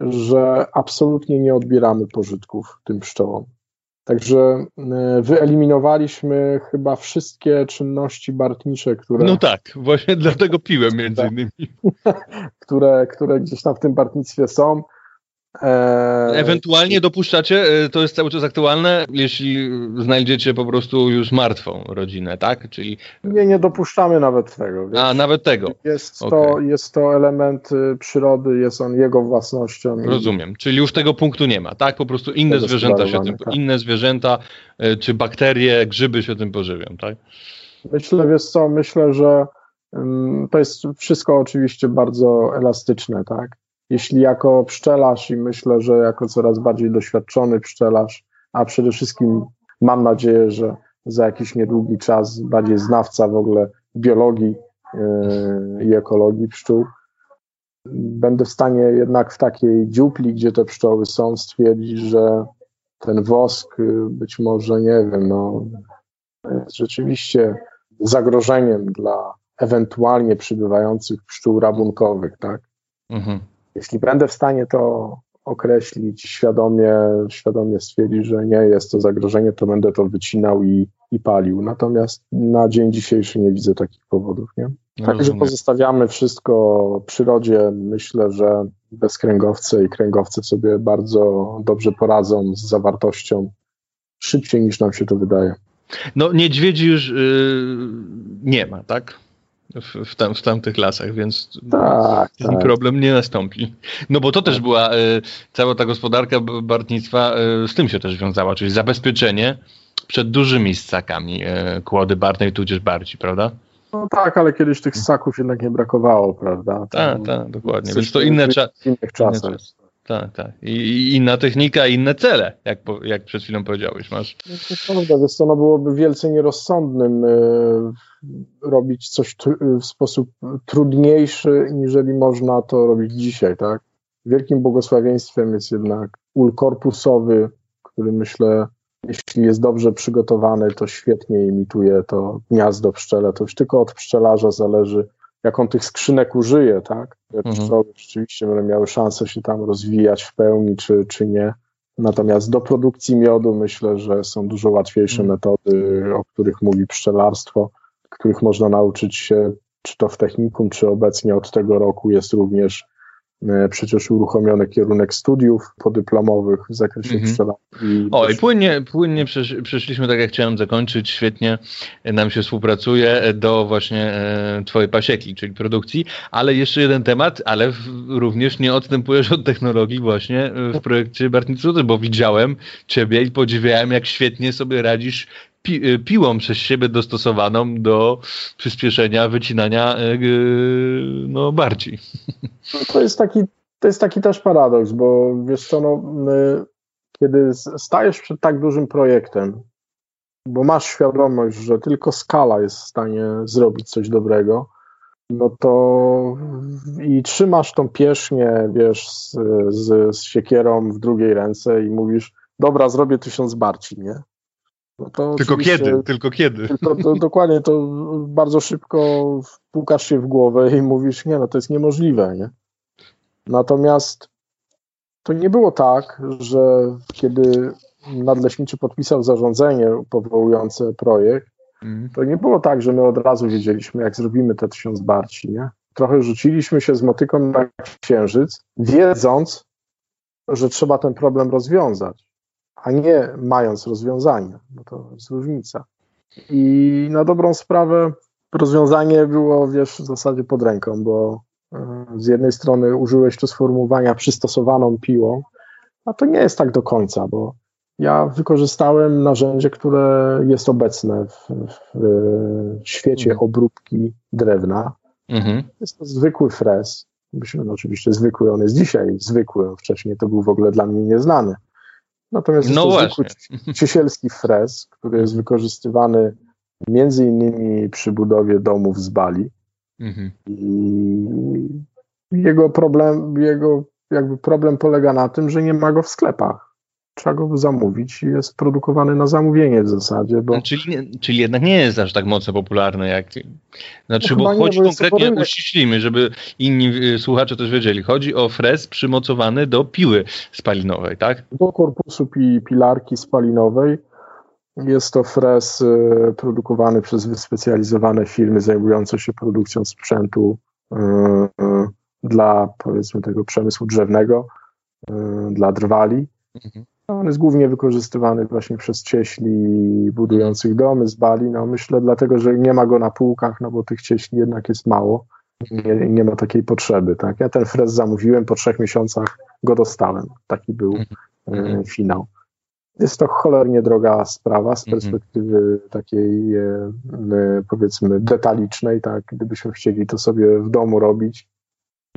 Speaker 3: że absolutnie nie odbieramy pożytków tym pszczołom. Także e, wyeliminowaliśmy chyba wszystkie czynności bartnicze, które.
Speaker 1: No tak, właśnie dlatego piłem między tak. innymi.
Speaker 3: które, które gdzieś tam w tym bartnictwie są.
Speaker 1: Eee, Ewentualnie dopuszczacie, e, to jest cały czas aktualne, jeśli znajdziecie po prostu już martwą rodzinę, tak? Czyli...
Speaker 3: Nie, nie dopuszczamy nawet tego.
Speaker 1: A, nawet tego.
Speaker 3: Jest, okay. to, jest to element y, przyrody, jest on jego własnością.
Speaker 1: Rozumiem, czyli już tego punktu nie ma, tak? Po prostu inne zwierzęta się tym, tak. inne zwierzęta, e, czy bakterie, grzyby się tym pożywią, tak?
Speaker 3: Myślę, wiesz co, myślę, że um, to jest wszystko oczywiście bardzo elastyczne, tak? Jeśli jako pszczelarz i myślę, że jako coraz bardziej doświadczony pszczelarz, a przede wszystkim mam nadzieję, że za jakiś niedługi czas bardziej znawca w ogóle biologii yy, i ekologii pszczół, będę w stanie jednak w takiej dziupli, gdzie te pszczoły są, stwierdzić, że ten wosk yy, być może, nie wiem, no, jest rzeczywiście zagrożeniem dla ewentualnie przybywających pszczół rabunkowych, tak? Mhm. Jeśli będę w stanie to określić, świadomie, świadomie stwierdzić, że nie jest to zagrożenie, to będę to wycinał i, i palił. Natomiast na dzień dzisiejszy nie widzę takich powodów. Nie? No Także pozostawiamy wszystko przyrodzie. Myślę, że bezkręgowce i kręgowce sobie bardzo dobrze poradzą z zawartością szybciej niż nam się to wydaje.
Speaker 1: No niedźwiedzi już yy, nie ma, tak? W, w, tam, w tamtych lasach, więc tak, ten tak. problem nie nastąpi. No bo to też była e, cała ta gospodarka bartnictwa e, z tym się też wiązała, czyli zabezpieczenie przed dużymi ssakami e, kłody bartnej, tudzież barci, prawda?
Speaker 3: No tak, ale kiedyś tych ssaków jednak nie brakowało, prawda?
Speaker 1: Tak, tak, dokładnie. Więc to inne, cza innych czasach. Tak, tak. I, I, inna technika, inne cele, jak, jak przed chwilą powiedziałeś. Masz.
Speaker 3: No to prawda, więc no byłoby wielce nierozsądnym y, robić coś w sposób trudniejszy, niżeli można to robić dzisiaj, tak? Wielkim błogosławieństwem jest jednak ul korpusowy, który myślę, jeśli jest dobrze przygotowany, to świetnie imituje to gniazdo pszczele. To już tylko od pszczelarza zależy, jak on tych skrzynek użyje, tak? Mhm. Pszczoły rzeczywiście będą miały szansę się tam rozwijać w pełni, czy, czy nie. Natomiast do produkcji miodu myślę, że są dużo łatwiejsze mhm. metody, o których mówi pszczelarstwo których można nauczyć się, czy to w technikum, czy obecnie od tego roku jest również przecież uruchomiony kierunek studiów podyplomowych w zakresie mhm. pszczelarstwa.
Speaker 1: O, i płynnie, płynnie przeszliśmy tak, jak chciałem zakończyć. Świetnie nam się współpracuje do właśnie e, twojej pasieki, czyli produkcji. Ale jeszcze jeden temat, ale w, również nie odstępujesz od technologii właśnie w projekcie Bartnicy, bo widziałem ciebie i podziwiałem, jak świetnie sobie radzisz pi y, piłą przez siebie dostosowaną do przyspieszenia wycinania yy, no, barci.
Speaker 3: No to jest taki to jest taki też paradoks, bo wiesz co, no, kiedy stajesz przed tak dużym projektem, bo masz świadomość, że tylko skala jest w stanie zrobić coś dobrego, no to i trzymasz tą piesznię, wiesz, z, z, z siekierą w drugiej ręce i mówisz, dobra, zrobię tysiąc barci, nie?
Speaker 1: No tylko kiedy, tylko kiedy.
Speaker 3: Tylko, to, dokładnie, to bardzo szybko pukasz się w głowę i mówisz, nie no, to jest niemożliwe, nie? Natomiast to nie było tak, że kiedy nadleśniczy podpisał zarządzenie powołujące projekt, mm. to nie było tak, że my od razu wiedzieliśmy, jak zrobimy te tysiąc barci, nie? Trochę rzuciliśmy się z motyką na księżyc, wiedząc, że trzeba ten problem rozwiązać a nie mając rozwiązania, bo to jest różnica. I na dobrą sprawę rozwiązanie było, wiesz, w zasadzie pod ręką, bo e, z jednej strony użyłeś tu sformułowania przystosowaną piłą, a to nie jest tak do końca, bo ja wykorzystałem narzędzie, które jest obecne w, w świecie mhm. obróbki drewna. Mhm. Jest to zwykły frez. Myślę, no oczywiście zwykły, on jest dzisiaj zwykły, wcześniej to był w ogóle dla mnie nieznany. Natomiast no jest to zwykły ciesielski frez, który jest wykorzystywany między innymi przy budowie domów z Bali. Mhm. I jego problem, jego jakby problem polega na tym, że nie ma go w sklepach trzeba go zamówić i jest produkowany na zamówienie w zasadzie. Bo...
Speaker 1: Czyli, czyli jednak nie jest aż tak mocno popularny jak. Znaczy, no bo chodzi nie, bo konkretnie, uściślimy, żeby inni y, słuchacze też wiedzieli. Chodzi o frez przymocowany do piły spalinowej, tak?
Speaker 3: Do korpusu pi, pilarki spalinowej. Jest to frez y, produkowany przez wyspecjalizowane firmy zajmujące się produkcją sprzętu y, dla powiedzmy tego przemysłu drzewnego, dla drwali. Mhm. No, on jest głównie wykorzystywany właśnie przez cieśli budujących domy z Bali. No myślę dlatego, że nie ma go na półkach, no bo tych cieśli jednak jest mało. Nie, nie ma takiej potrzeby. Tak? Ja ten frez zamówiłem, po trzech miesiącach go dostałem. Taki był mm finał. Jest to cholernie droga sprawa z mhm. perspektywy takiej e, powiedzmy detalicznej, tak, gdybyśmy chcieli to sobie w domu robić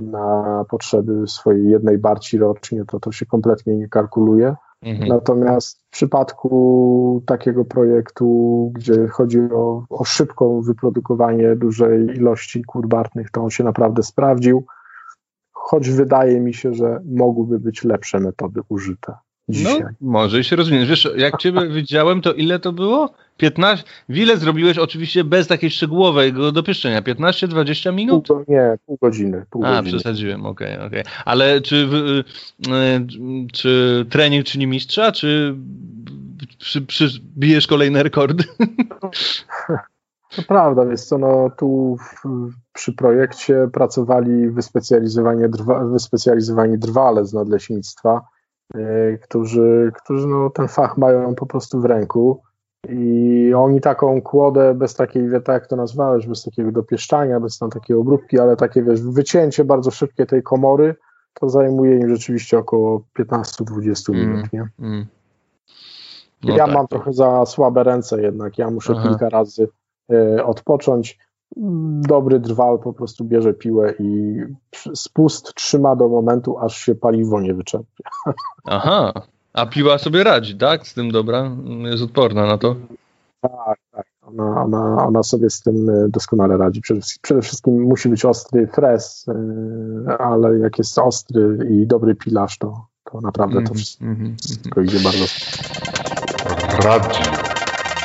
Speaker 3: na potrzeby swojej jednej barci rocznie, to to się kompletnie nie kalkuluje. Mhm. Natomiast w przypadku takiego projektu, gdzie chodzi o, o szybko wyprodukowanie dużej ilości kur bartnych, to on się naprawdę sprawdził, choć wydaje mi się, że mogłyby być lepsze metody użyte. Dzisiaj. No,
Speaker 1: może się rozumiem. Wiesz, jak ciebie widziałem, to ile to było? 15? Wile zrobiłeś oczywiście bez takiej szczegółowego dopieszczenia. 15-20 minut?
Speaker 3: Pół, nie, pół godziny. Pół
Speaker 1: A,
Speaker 3: godziny.
Speaker 1: przesadziłem, okej, okay, okej. Okay. Ale czy, y, y, czy trening czyni mistrza, czy przy, przy, bijesz kolejne rekordy?
Speaker 3: To prawda, więc co, no tu w, przy projekcie pracowali wyspecjalizowani, drwa, wyspecjalizowani drwale z nadleśnictwa, którzy, którzy no, ten fach mają po prostu w ręku i oni taką kłodę bez takiej, tak jak to nazwałeś, bez takiego dopieszczania, bez tam takiej obróbki, ale takie wiesz, wycięcie bardzo szybkie tej komory, to zajmuje im rzeczywiście około 15-20 mm, minut, nie? Mm. No ja tak. mam trochę za słabe ręce jednak, ja muszę Aha. kilka razy y, odpocząć. Dobry drwal po prostu bierze piłę i spust trzyma do momentu, aż się paliwo nie wyczerpie.
Speaker 1: Aha, a piła sobie radzi, tak? Z tym dobra? Jest odporna na to?
Speaker 3: Tak, tak. Ona, ona, ona sobie z tym e, doskonale radzi. Przede, przede wszystkim musi być ostry fres, e, ale jak jest ostry i dobry pilarz, to, to naprawdę to mhm, wszystko, mm -hmm. idzie bardzo.
Speaker 2: Radio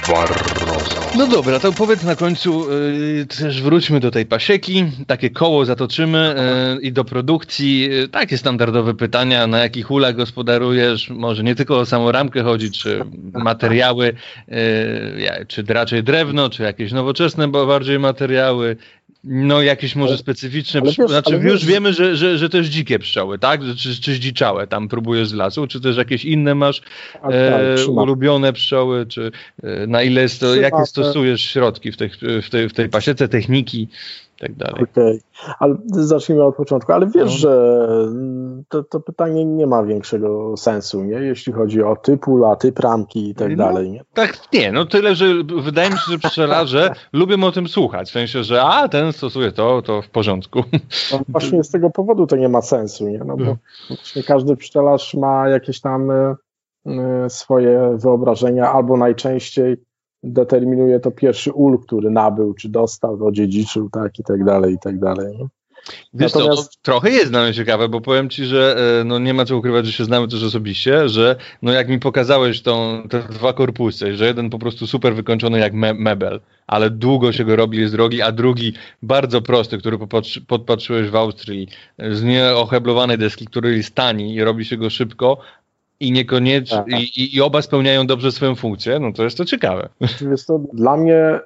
Speaker 2: Barroso.
Speaker 1: No dobra, to powiedz na końcu, yy, też wróćmy do tej pasieki, takie koło zatoczymy yy, i do produkcji. Yy, takie standardowe pytania, na jakich ulach gospodarujesz, może nie tylko o samą ramkę chodzi, czy materiały, yy, czy raczej drewno, czy jakieś nowoczesne, bo bardziej materiały, no jakieś może specyficzne,
Speaker 3: ale wiesz,
Speaker 1: znaczy
Speaker 3: ale
Speaker 1: już
Speaker 3: wiesz-
Speaker 1: wiemy, że, że, że też dzikie pszczoły, tak? Czy, czy zdziczałe tam próbujesz z lasu, czy też jakieś inne masz
Speaker 3: Tak,
Speaker 1: e, ulubione pszczoły, czy e, na ile jest to,
Speaker 3: Trzymam,
Speaker 1: jakie stosujesz środki w tej, w tej, w tej pasiece, techniki tak dalej.
Speaker 3: Okej, ale zacznijmy od początku. Ale wiesz,
Speaker 1: No.
Speaker 3: że to, to pytanie nie ma większego sensu, nie? jeśli chodzi o typ ula, typ ramki i tak
Speaker 1: No.
Speaker 3: dalej. Nie?
Speaker 1: Tak, nie, no tyle, że wydaje mi się, że pszczelarze lubią o tym słuchać, w sensie, że a, ten stosuje to, to w porządku.
Speaker 3: No, właśnie z tego powodu to nie ma sensu, nie? No bo właśnie każdy pszczelarz ma jakieś tam y, y, swoje wyobrażenia, albo najczęściej determinuje to pierwszy ul, który nabył, czy dostał, odziedziczył, tak i tak dalej, i tak dalej. Nie?
Speaker 1: Wiesz
Speaker 3: Natomiast-
Speaker 1: co, trochę jest dla mnie ciekawe, bo powiem ci, że e, no nie ma co ukrywać, że się znamy też osobiście, że no jak mi pokazałeś tą, te dwa korpusy, że jeden po prostu super wykończony jak me mebel, ale długo się go robi, jest drogi, a drugi bardzo prosty, który popatrzy, podpatrzyłeś w Austrii, z nieoheblowanej deski, który jest tani i robi się go szybko i niekoniecznie,
Speaker 3: Tak.
Speaker 1: i, i, oba spełniają dobrze swoją funkcję, no to jest to ciekawe.
Speaker 3: Jest to dla mnie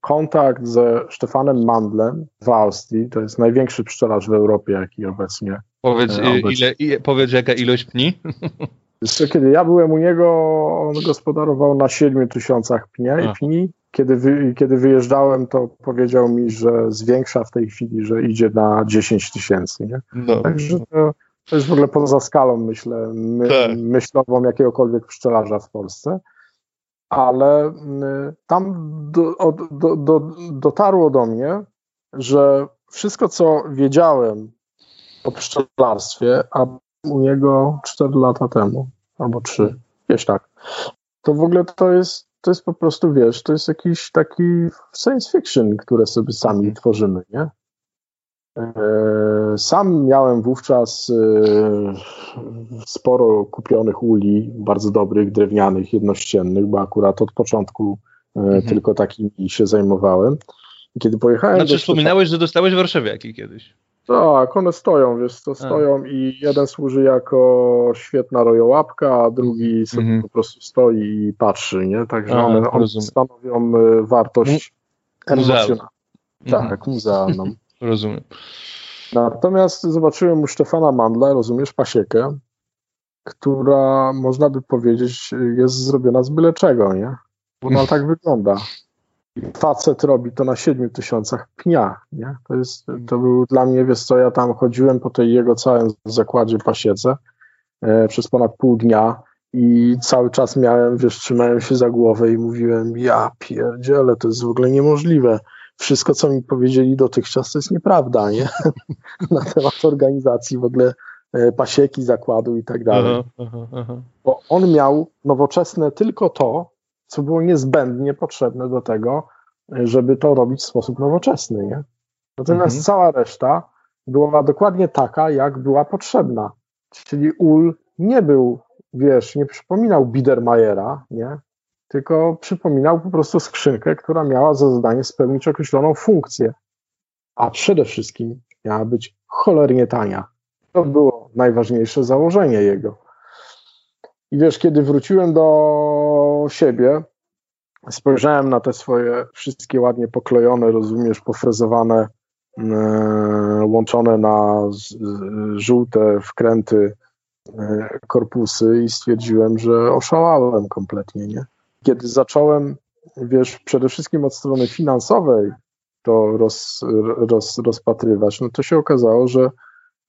Speaker 3: kontakt ze Stefanem Mandlem w Austrii, to jest największy pszczelarz w Europie, jaki obecnie.
Speaker 1: Powiedz,
Speaker 3: E, obecnie.
Speaker 1: ile, i, powiedz jaka ilość pni?
Speaker 3: Jeszcze kiedy ja byłem u niego, on gospodarował na 7 tysiącach pnia i pni. Kiedy, wy, kiedy wyjeżdżałem, to powiedział mi, że zwiększa w tej chwili, że idzie na 10 tysięcy.
Speaker 1: No.
Speaker 3: Także to, to jest w ogóle poza skalą, myślę, my,
Speaker 1: Tak.
Speaker 3: myślową jakiegokolwiek pszczelarza w Polsce. Ale y, tam do, do, do, dotarło do mnie, że wszystko, co wiedziałem o pszczelarstwie, a u niego 4 lata temu, albo 3, gdzieś tak, to w ogóle to jest, to jest po prostu, wiesz, to jest jakiś taki science fiction, które sobie sami
Speaker 1: Mhm.
Speaker 3: tworzymy, nie? E, Sam miałem wówczas e, sporo kupionych uli, bardzo dobrych, drewnianych, jednościennych, bo akurat od początku e,
Speaker 1: Mhm.
Speaker 3: tylko takimi się zajmowałem. I kiedy pojechałem
Speaker 1: Znaczy
Speaker 3: do
Speaker 1: wspominałeś, że dostałeś warszawiaki kiedyś.
Speaker 3: tak, one stoją, wiesz, to stoją i jeden służy jako świetna rojołapka, a drugi sobie
Speaker 1: Mhm.
Speaker 3: po prostu stoi i patrzy, nie? Także one, one stanowią wartość emocjonalną.
Speaker 1: Mhm.
Speaker 3: Tak, muzealną.
Speaker 1: Rozumiem.
Speaker 3: Natomiast zobaczyłem u Stefana Mandla, rozumiesz, pasiekę, która można by powiedzieć jest zrobiona z byle czego, nie? Bo ona tak wygląda. Facet robi to na 7 tysiącach pnia, nie? To, jest, to był dla mnie, wiesz co, ja tam chodziłem po tej jego całym zakładzie pasiece e, przez ponad pół dnia i cały czas miałem, wiesz, trzymałem się za głowę i mówiłem, ja pierdzielę, to jest w ogóle niemożliwe. Wszystko, co mi powiedzieli dotychczas, to jest nieprawda, nie? Na temat organizacji w ogóle e, pasieki, zakładu i tak dalej bo on miał nowoczesne tylko to, co było niezbędnie potrzebne do tego, żeby to robić w sposób nowoczesny. Nie? Natomiast
Speaker 1: Mhm.
Speaker 3: cała reszta była dokładnie taka, jak była potrzebna. Czyli ul nie był, wiesz, nie przypominał Biedermajera, nie? Tylko przypominał po prostu skrzynkę, która miała za zadanie spełnić określoną funkcję. A przede wszystkim miała być cholernie tania. To było najważniejsze założenie jego. I wiesz, kiedy wróciłem do siebie, spojrzałem na te swoje wszystkie ładnie poklejone, rozumiesz, pofrezowane, e, łączone na z, żółte wkręty e, korpusy i stwierdziłem, że oszalałem kompletnie, nie? Kiedy zacząłem, wiesz, przede wszystkim od strony finansowej to roz, roz, rozpatrywać, no to się okazało, że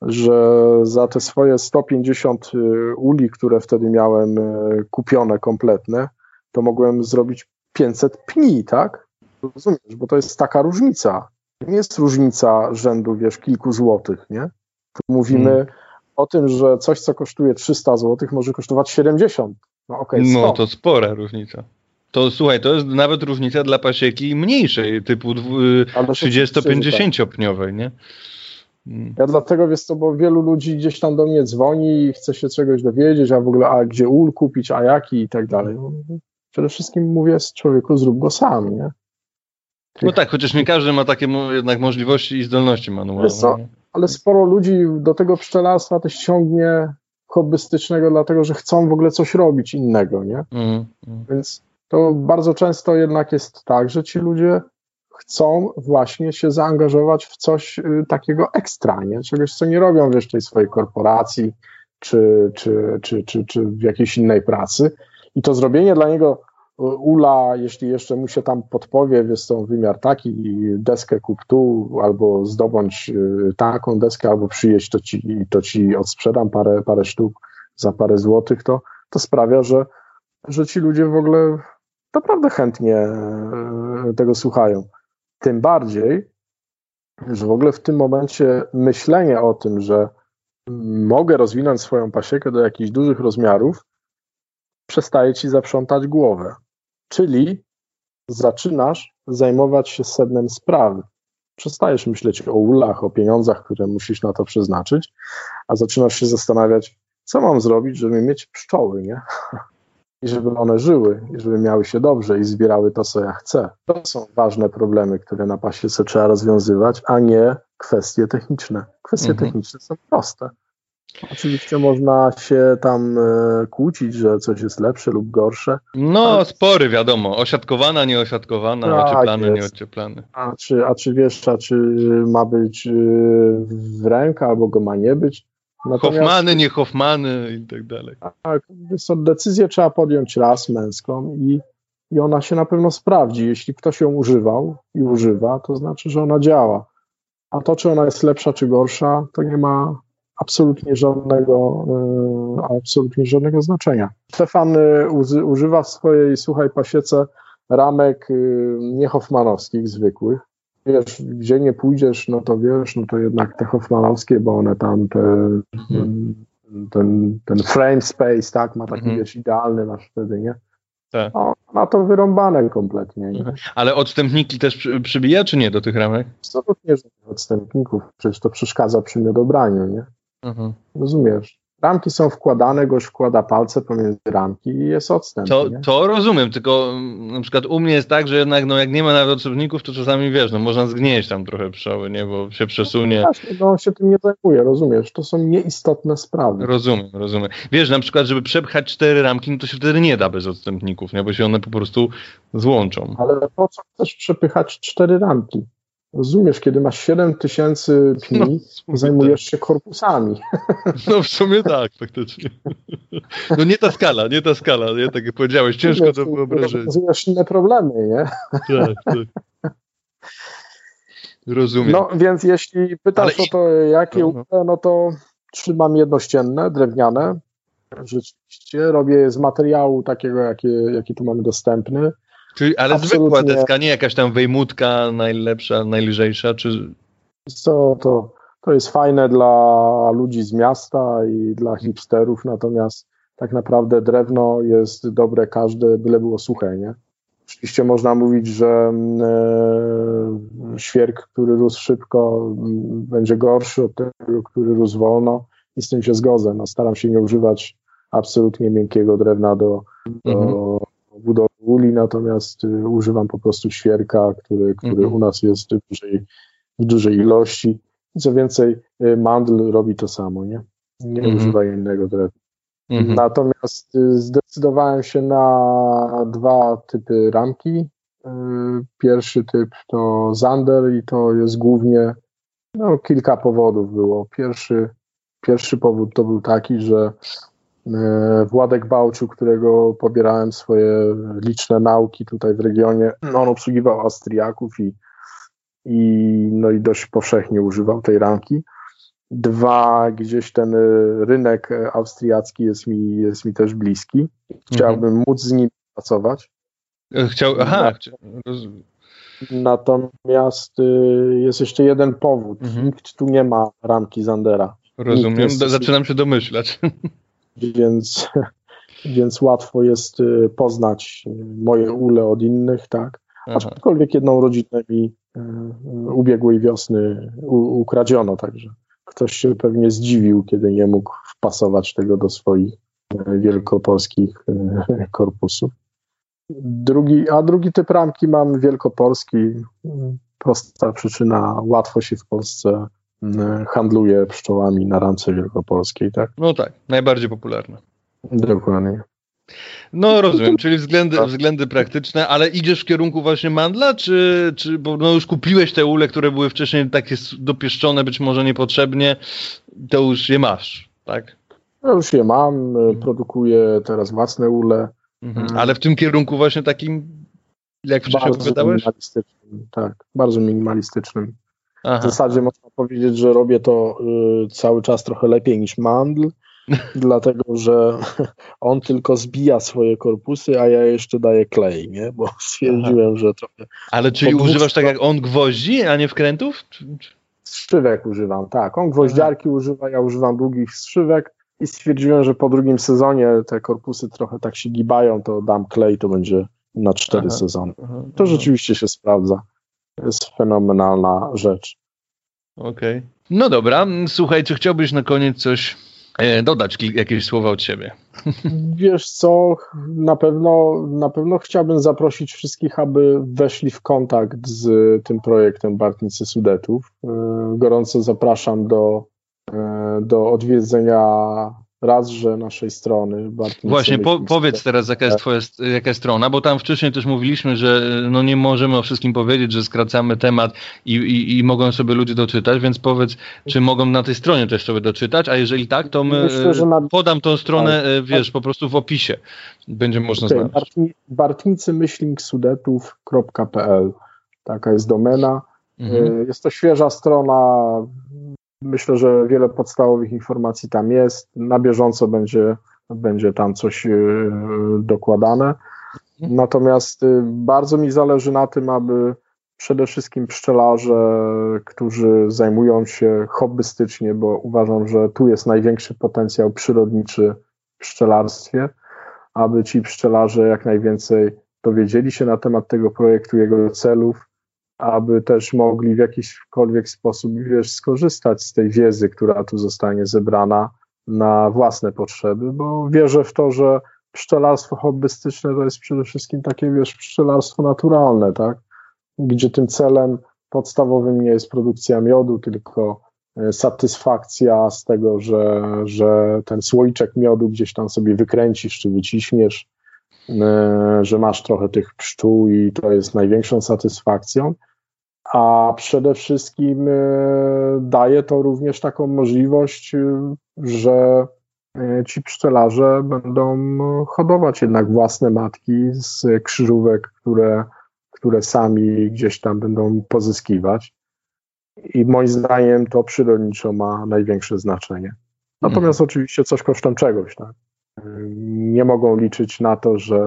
Speaker 3: że za te swoje 150 y, uli, które wtedy miałem y, kupione kompletne, to mogłem zrobić 500 pni, tak? Rozumiesz, bo to jest taka różnica. To nie jest różnica rzędu, wiesz, kilku złotych, nie? Tu mówimy
Speaker 1: Hmm.
Speaker 3: o tym, że coś, co kosztuje 300 złotych, może kosztować 70. No okej,
Speaker 1: No
Speaker 3: 100.
Speaker 1: to spora różnica. To słuchaj, to jest nawet różnica dla pasieki mniejszej, typu dwu-
Speaker 3: Ale to oczywiście, że tak.
Speaker 1: 30-50-pniowej, nie? Mm.
Speaker 3: Ja dlatego, wiesz co, bo wielu ludzi gdzieś tam do mnie dzwoni i chce się czegoś dowiedzieć, a w ogóle, a gdzie ul kupić, a jaki i tak dalej. przede wszystkim mówię z człowieku, zrób go sam, nie?
Speaker 1: No tak, chociaż nie każdy ma takie jednak możliwości i zdolności manualne.
Speaker 3: Ale sporo ludzi do tego pszczelarstwa też ciągnie hobbystycznego, dlatego że chcą w ogóle coś robić innego, nie? Mm, mm. Więc to bardzo często jednak jest tak, że ci ludzie chcą właśnie się zaangażować w coś y, takiego ekstra, nie? Czegoś, co nie robią wiesz, tej swojej korporacji, czy, czy, czy, czy, czy w jakiejś innej pracy. I to zrobienie dla niego ula, jeśli jeszcze mu się tam podpowie, jest to wymiar taki, deskę kup tu, albo zdobądź y, taką deskę, albo przyjeść, to ci, to ci odsprzedam parę, parę sztuk za parę złotych, to, to sprawia, że, że ci ludzie w ogóle naprawdę chętnie y, tego słuchają. Tym bardziej, że w ogóle w tym momencie myślenie o tym, że mogę rozwinąć swoją pasiekę do jakichś dużych rozmiarów, przestaje ci zaprzątać głowę. Czyli zaczynasz zajmować się sednem sprawy. Przestajesz myśleć o ulach, o pieniądzach, które musisz na to przeznaczyć, a zaczynasz się zastanawiać, co mam zrobić, żeby mieć pszczoły, nie? I żeby one żyły, i żeby miały się dobrze i zbierały to, co ja chcę. To są ważne problemy, które na pasiece trzeba rozwiązywać, a nie kwestie techniczne. Kwestie mhm. techniczne są proste. Oczywiście można się tam e, kłócić, że coś jest lepsze lub gorsze.
Speaker 1: No, spory wiadomo. Osiadkowana, nieosiadkowana, tak, ocieplany, nieocieplany.
Speaker 3: A czy, a czy wiesz, a czy ma być e, w rękę, albo go ma nie być?
Speaker 1: Natomiast... Hoffmany, nie Hoffmany i tak dalej.
Speaker 3: Tak, decyzję trzeba podjąć raz męską i, i ona się na pewno sprawdzi. Jeśli ktoś ją używał i używa, to znaczy, że ona działa. A to, czy ona jest lepsza, czy gorsza, to nie ma absolutnie żadnego, e, absolutnie żadnego znaczenia. Stefan e, używa w swojej suchej pasiece ramek e, nie Hoffmanowskich, zwykłych. Wiesz, gdzie nie pójdziesz, no to wiesz, no to jednak te Hoffmanowskie, bo one tam te, mhm. ten, ten frame space, tak, ma taki, mhm. wiesz, idealny masz wtedy, nie? Tak. No, ma to wyrąbane kompletnie. Nie? Mhm.
Speaker 1: Ale odstępniki też przybija, czy nie do tych ramek?
Speaker 3: Absolutnie żadnych odstępników, przecież to przeszkadza przy niedobraniu, nie? Mhm. Rozumiesz? Ramki są wkładane, goś wkłada palce pomiędzy ramki i jest odstęp.
Speaker 1: To, to rozumiem, tylko mm, na przykład u mnie jest tak, że jednak no, jak nie ma nawet odstępników, to czasami wiesz, no można zgnieść tam trochę pszczoły, nie, bo się przesunie. No
Speaker 3: właśnie, no on się tym nie zajmuje, rozumiesz? To są nieistotne sprawy.
Speaker 1: Rozumiem, rozumiem. Wiesz, na przykład, żeby przepchać cztery ramki, no to się wtedy nie da bez odstępników, nie, bo się one po prostu złączą.
Speaker 3: Ale po co chcesz przepychać cztery ramki? Rozumiesz, kiedy masz 7 tysięcy pni, no, zajmujesz tak. się korpusami.
Speaker 1: No w sumie tak, faktycznie. No nie ta skala, nie ta skala, nie? Tak jak powiedziałeś, ciężko to wyobrazić.
Speaker 3: Rozumieesz inne problemy, nie? Tak, tak.
Speaker 1: Rozumiem.
Speaker 3: No więc jeśli pytasz Ale... o to, jakie no, no. no to trzymam jednościenne, drewniane. Rzeczywiście robię je z materiału takiego, jaki, jaki tu mamy dostępny.
Speaker 1: Czyli, ale Absolutnie. zwykła deska, nie jakaś tam wejmutka najlepsza, najlżejsza, czy...
Speaker 3: Co, to, to jest fajne dla ludzi z miasta i dla hipsterów, natomiast tak naprawdę drewno jest dobre każde, byle było suche, nie? Oczywiście można mówić, że mm, e, świerk, który rósł szybko, m, będzie gorszy od tego, który rósł wolno i z tym się zgodzę. No, staram się nie używać absolutnie miękkiego drewna do, do, mhm budowy uli, natomiast y, używam po prostu świerka, który, który mhm. u nas jest w dużej, w dużej ilości. Co więcej, y, mandl robi to samo, nie? Nie mhm. używa innego drewna. Mhm. Natomiast y, zdecydowałem się na dwa typy ramki. Pierwszy typ to Zander i to jest głównie, no kilka powodów było. Pierwszy, pierwszy powód to był taki, że Władek Bałczu, którego pobierałem swoje liczne nauki tutaj w regionie, no on obsługiwał Austriaków i, i, no i dość powszechnie używał tej ramki. Dwa, gdzieś ten rynek austriacki jest mi, jest mi też bliski. Chciałbym mhm. móc z nim pracować.
Speaker 1: E, chciał, aha,
Speaker 3: Natomiast y, jest jeszcze jeden powód. Mhm. Nikt tu nie ma ramki Zandera.
Speaker 1: Rozumiem, zaczynam się domyślać.
Speaker 3: więc, więc łatwo jest y, poznać moje ule od innych, tak. Aczkolwiek jedną rodzinę mi y, ubiegłej wiosny ukradziono, także ktoś się pewnie zdziwił, kiedy nie mógł wpasować tego do swoich y, wielkopolskich korpusów. Drugi, a drugi typ ramki mam wielkopolski. Prosta przyczyna, łatwo się w Polsce handluje pszczołami na ramce wielkopolskiej, tak?
Speaker 1: No tak, najbardziej popularne.
Speaker 3: Dokładnie.
Speaker 1: No rozumiem, czyli względy, względy praktyczne, ale idziesz w kierunku właśnie mandla, czy, czy bo no już kupiłeś te ule, które były wcześniej takie dopieszczone, być może niepotrzebnie, to już je masz, tak?
Speaker 3: Ja już je mam, produkuję teraz własne ule.
Speaker 1: Mhm. Ale w tym kierunku właśnie takim, jak wcześniej
Speaker 3: bardzo
Speaker 1: opowiadałeś?
Speaker 3: Minimalistycznym, tak, bardzo minimalistycznym. Aha. W zasadzie można powiedzieć, że robię to y, cały czas trochę lepiej niż mandl, dlatego że on tylko zbija swoje korpusy, a ja jeszcze daję klej, nie? Bo stwierdziłem, Aha. że trochę...
Speaker 1: Ale czyli używasz tak jak on gwoździ, a nie wkrętów?
Speaker 3: Strzywek używam, tak. On gwoździarki Aha. używa, ja używam długich strzywek i stwierdziłem, że po drugim sezonie te korpusy trochę tak się gibają, to dam klej, to będzie na cztery sezony. To rzeczywiście się sprawdza. To jest fenomenalna rzecz.
Speaker 1: Okej. Okay. No dobra, słuchaj, czy chciałbyś na koniec coś e, dodać, jakieś słowa od siebie?
Speaker 3: Wiesz co, na pewno, na pewno chciałbym zaprosić wszystkich, aby weszli w kontakt z tym projektem Bartnicy Sudetów. E, gorąco zapraszam do E, do odwiedzenia razże naszej strony.
Speaker 1: Właśnie, po, powiedz teraz, jaka jest twoja jaka jest strona, bo tam wcześniej też mówiliśmy, że no nie możemy o wszystkim powiedzieć, że skracamy temat i, i, i mogą sobie ludzie doczytać, więc powiedz, czy mogą na tej stronie też sobie doczytać, a jeżeli tak, to my Myślę, na... podam tą stronę, tak. e, wiesz, po prostu w opisie. Będzie można okay. znaleźć.
Speaker 3: Bartnicy sudetów.pl Taka jest domena. Mhm. E, jest to świeża strona, Myślę, że wiele podstawowych informacji tam jest. Na bieżąco będzie, będzie tam coś e, dokładane. Natomiast e, bardzo mi zależy na tym, aby przede wszystkim pszczelarze, którzy zajmują się hobbystycznie, bo uważam, że tu jest największy potencjał przyrodniczy w pszczelarstwie, aby ci pszczelarze jak najwięcej dowiedzieli się na temat tego projektu, jego celów, aby też mogli w jakiśkolwiek sposób wiesz, skorzystać z tej wiedzy, która tu zostanie zebrana na własne potrzeby, bo wierzę w to, że pszczelarstwo hobbystyczne to jest przede wszystkim takie, wiesz, pszczelarstwo naturalne, tak? Gdzie tym celem podstawowym nie jest produkcja miodu, tylko e, satysfakcja z tego, że, że ten słoiczek miodu gdzieś tam sobie wykręcisz czy wyciśniesz, że masz trochę tych pszczół i to jest największą satysfakcją. A przede wszystkim e, daje to również taką możliwość, e, że ci pszczelarze będą hodować jednak własne matki z krzyżówek, które, które sami gdzieś tam będą pozyskiwać. I moim zdaniem to przyrodniczo ma największe znaczenie. Natomiast mhm. oczywiście coś kosztem czegoś, tak? Nie mogą liczyć na to, że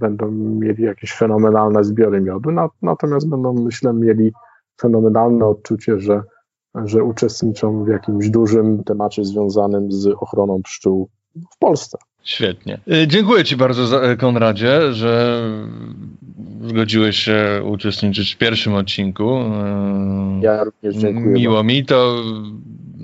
Speaker 3: będą mieli jakieś fenomenalne zbiory miodu, natomiast będą, myślę, mieli fenomenalne odczucie, że, że uczestniczą w jakimś dużym temacie związanym z ochroną pszczół w Polsce.
Speaker 1: Świetnie. Y, dziękuję Ci bardzo, e, Konradzie, że zgodziłeś się uczestniczyć w pierwszym odcinku.
Speaker 3: Y, ja również dziękuję.
Speaker 1: Miło mi to.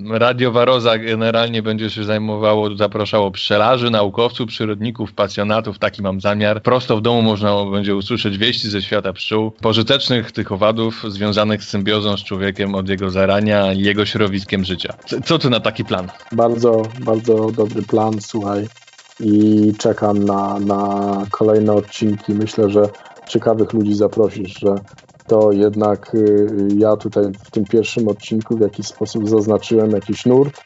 Speaker 1: Radio Waroza generalnie będzie się zajmowało, zapraszało pszczelarzy, naukowców, przyrodników, pasjonatów, taki mam zamiar. Prosto w domu można będzie usłyszeć wieści ze świata pszczół, pożytecznych tych owadów związanych z symbiozą z człowiekiem od jego zarania i jego środowiskiem życia. Co ty na taki plan?
Speaker 3: Bardzo, bardzo dobry plan, słuchaj. I czekam na, na kolejne odcinki. Myślę, że ciekawych ludzi zaprosisz, że to jednak y, ja tutaj w tym pierwszym odcinku w jakiś sposób zaznaczyłem jakiś nurt.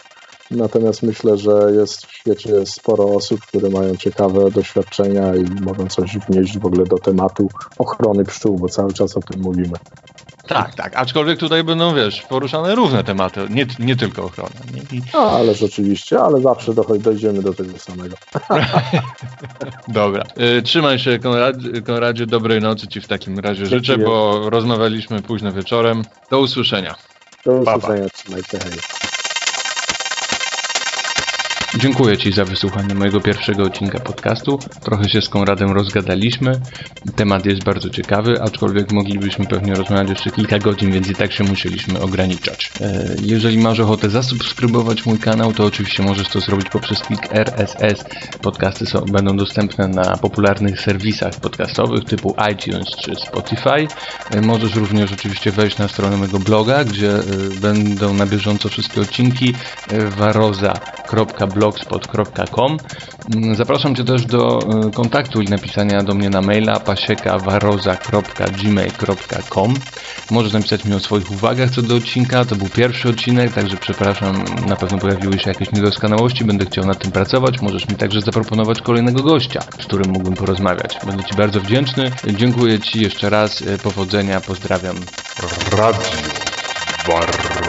Speaker 3: Natomiast myślę, że jest w świecie sporo osób, które mają ciekawe doświadczenia i mogą coś wnieść w ogóle do tematu ochrony pszczół, bo cały czas o tym mówimy.
Speaker 1: Tak, tak. Aczkolwiek tutaj będą, wiesz, poruszane różne tematy, nie, nie tylko ochrona. Nie? I...
Speaker 3: No, ale rzeczywiście, ale zawsze dojdziemy do tego samego.
Speaker 1: Dobra. Y, trzymaj się, Konradzie, Konradzie. Dobrej nocy Ci w takim razie Dziękuję. życzę, bo rozmawialiśmy późno wieczorem. Do usłyszenia.
Speaker 3: Do usłyszenia. Trzymaj się. Hej.
Speaker 1: Dziękuję Ci za wysłuchanie mojego pierwszego odcinka podcastu. Trochę się z Konradem rozgadaliśmy. Temat jest bardzo ciekawy, aczkolwiek moglibyśmy pewnie rozmawiać jeszcze kilka godzin, więc i tak się musieliśmy ograniczać. E, jeżeli masz ochotę zasubskrybować mój kanał, to oczywiście możesz to zrobić poprzez klik RSS. Podcasty są, będą dostępne na popularnych serwisach podcastowych typu iTunes czy Spotify. E, możesz również oczywiście wejść na stronę mojego bloga, gdzie e, będą na bieżąco wszystkie odcinki waroza.blogspot.com mm, Zapraszam Cię też do kontaktu i napisania do mnie na maila pasiekawaroza.gmail.com Możesz napisać mi o swoich uwagach co do odcinka. To był pierwszy odcinek, także przepraszam, na pewno pojawiły się jakieś niedoskonałości, będę chciał nad tym pracować. Możesz mi także zaproponować kolejnego gościa, z którym mógłbym porozmawiać. Będę Ci bardzo wdzięczny. Dziękuję Ci jeszcze raz. Powodzenia, pozdrawiam.
Speaker 2: Radio Bar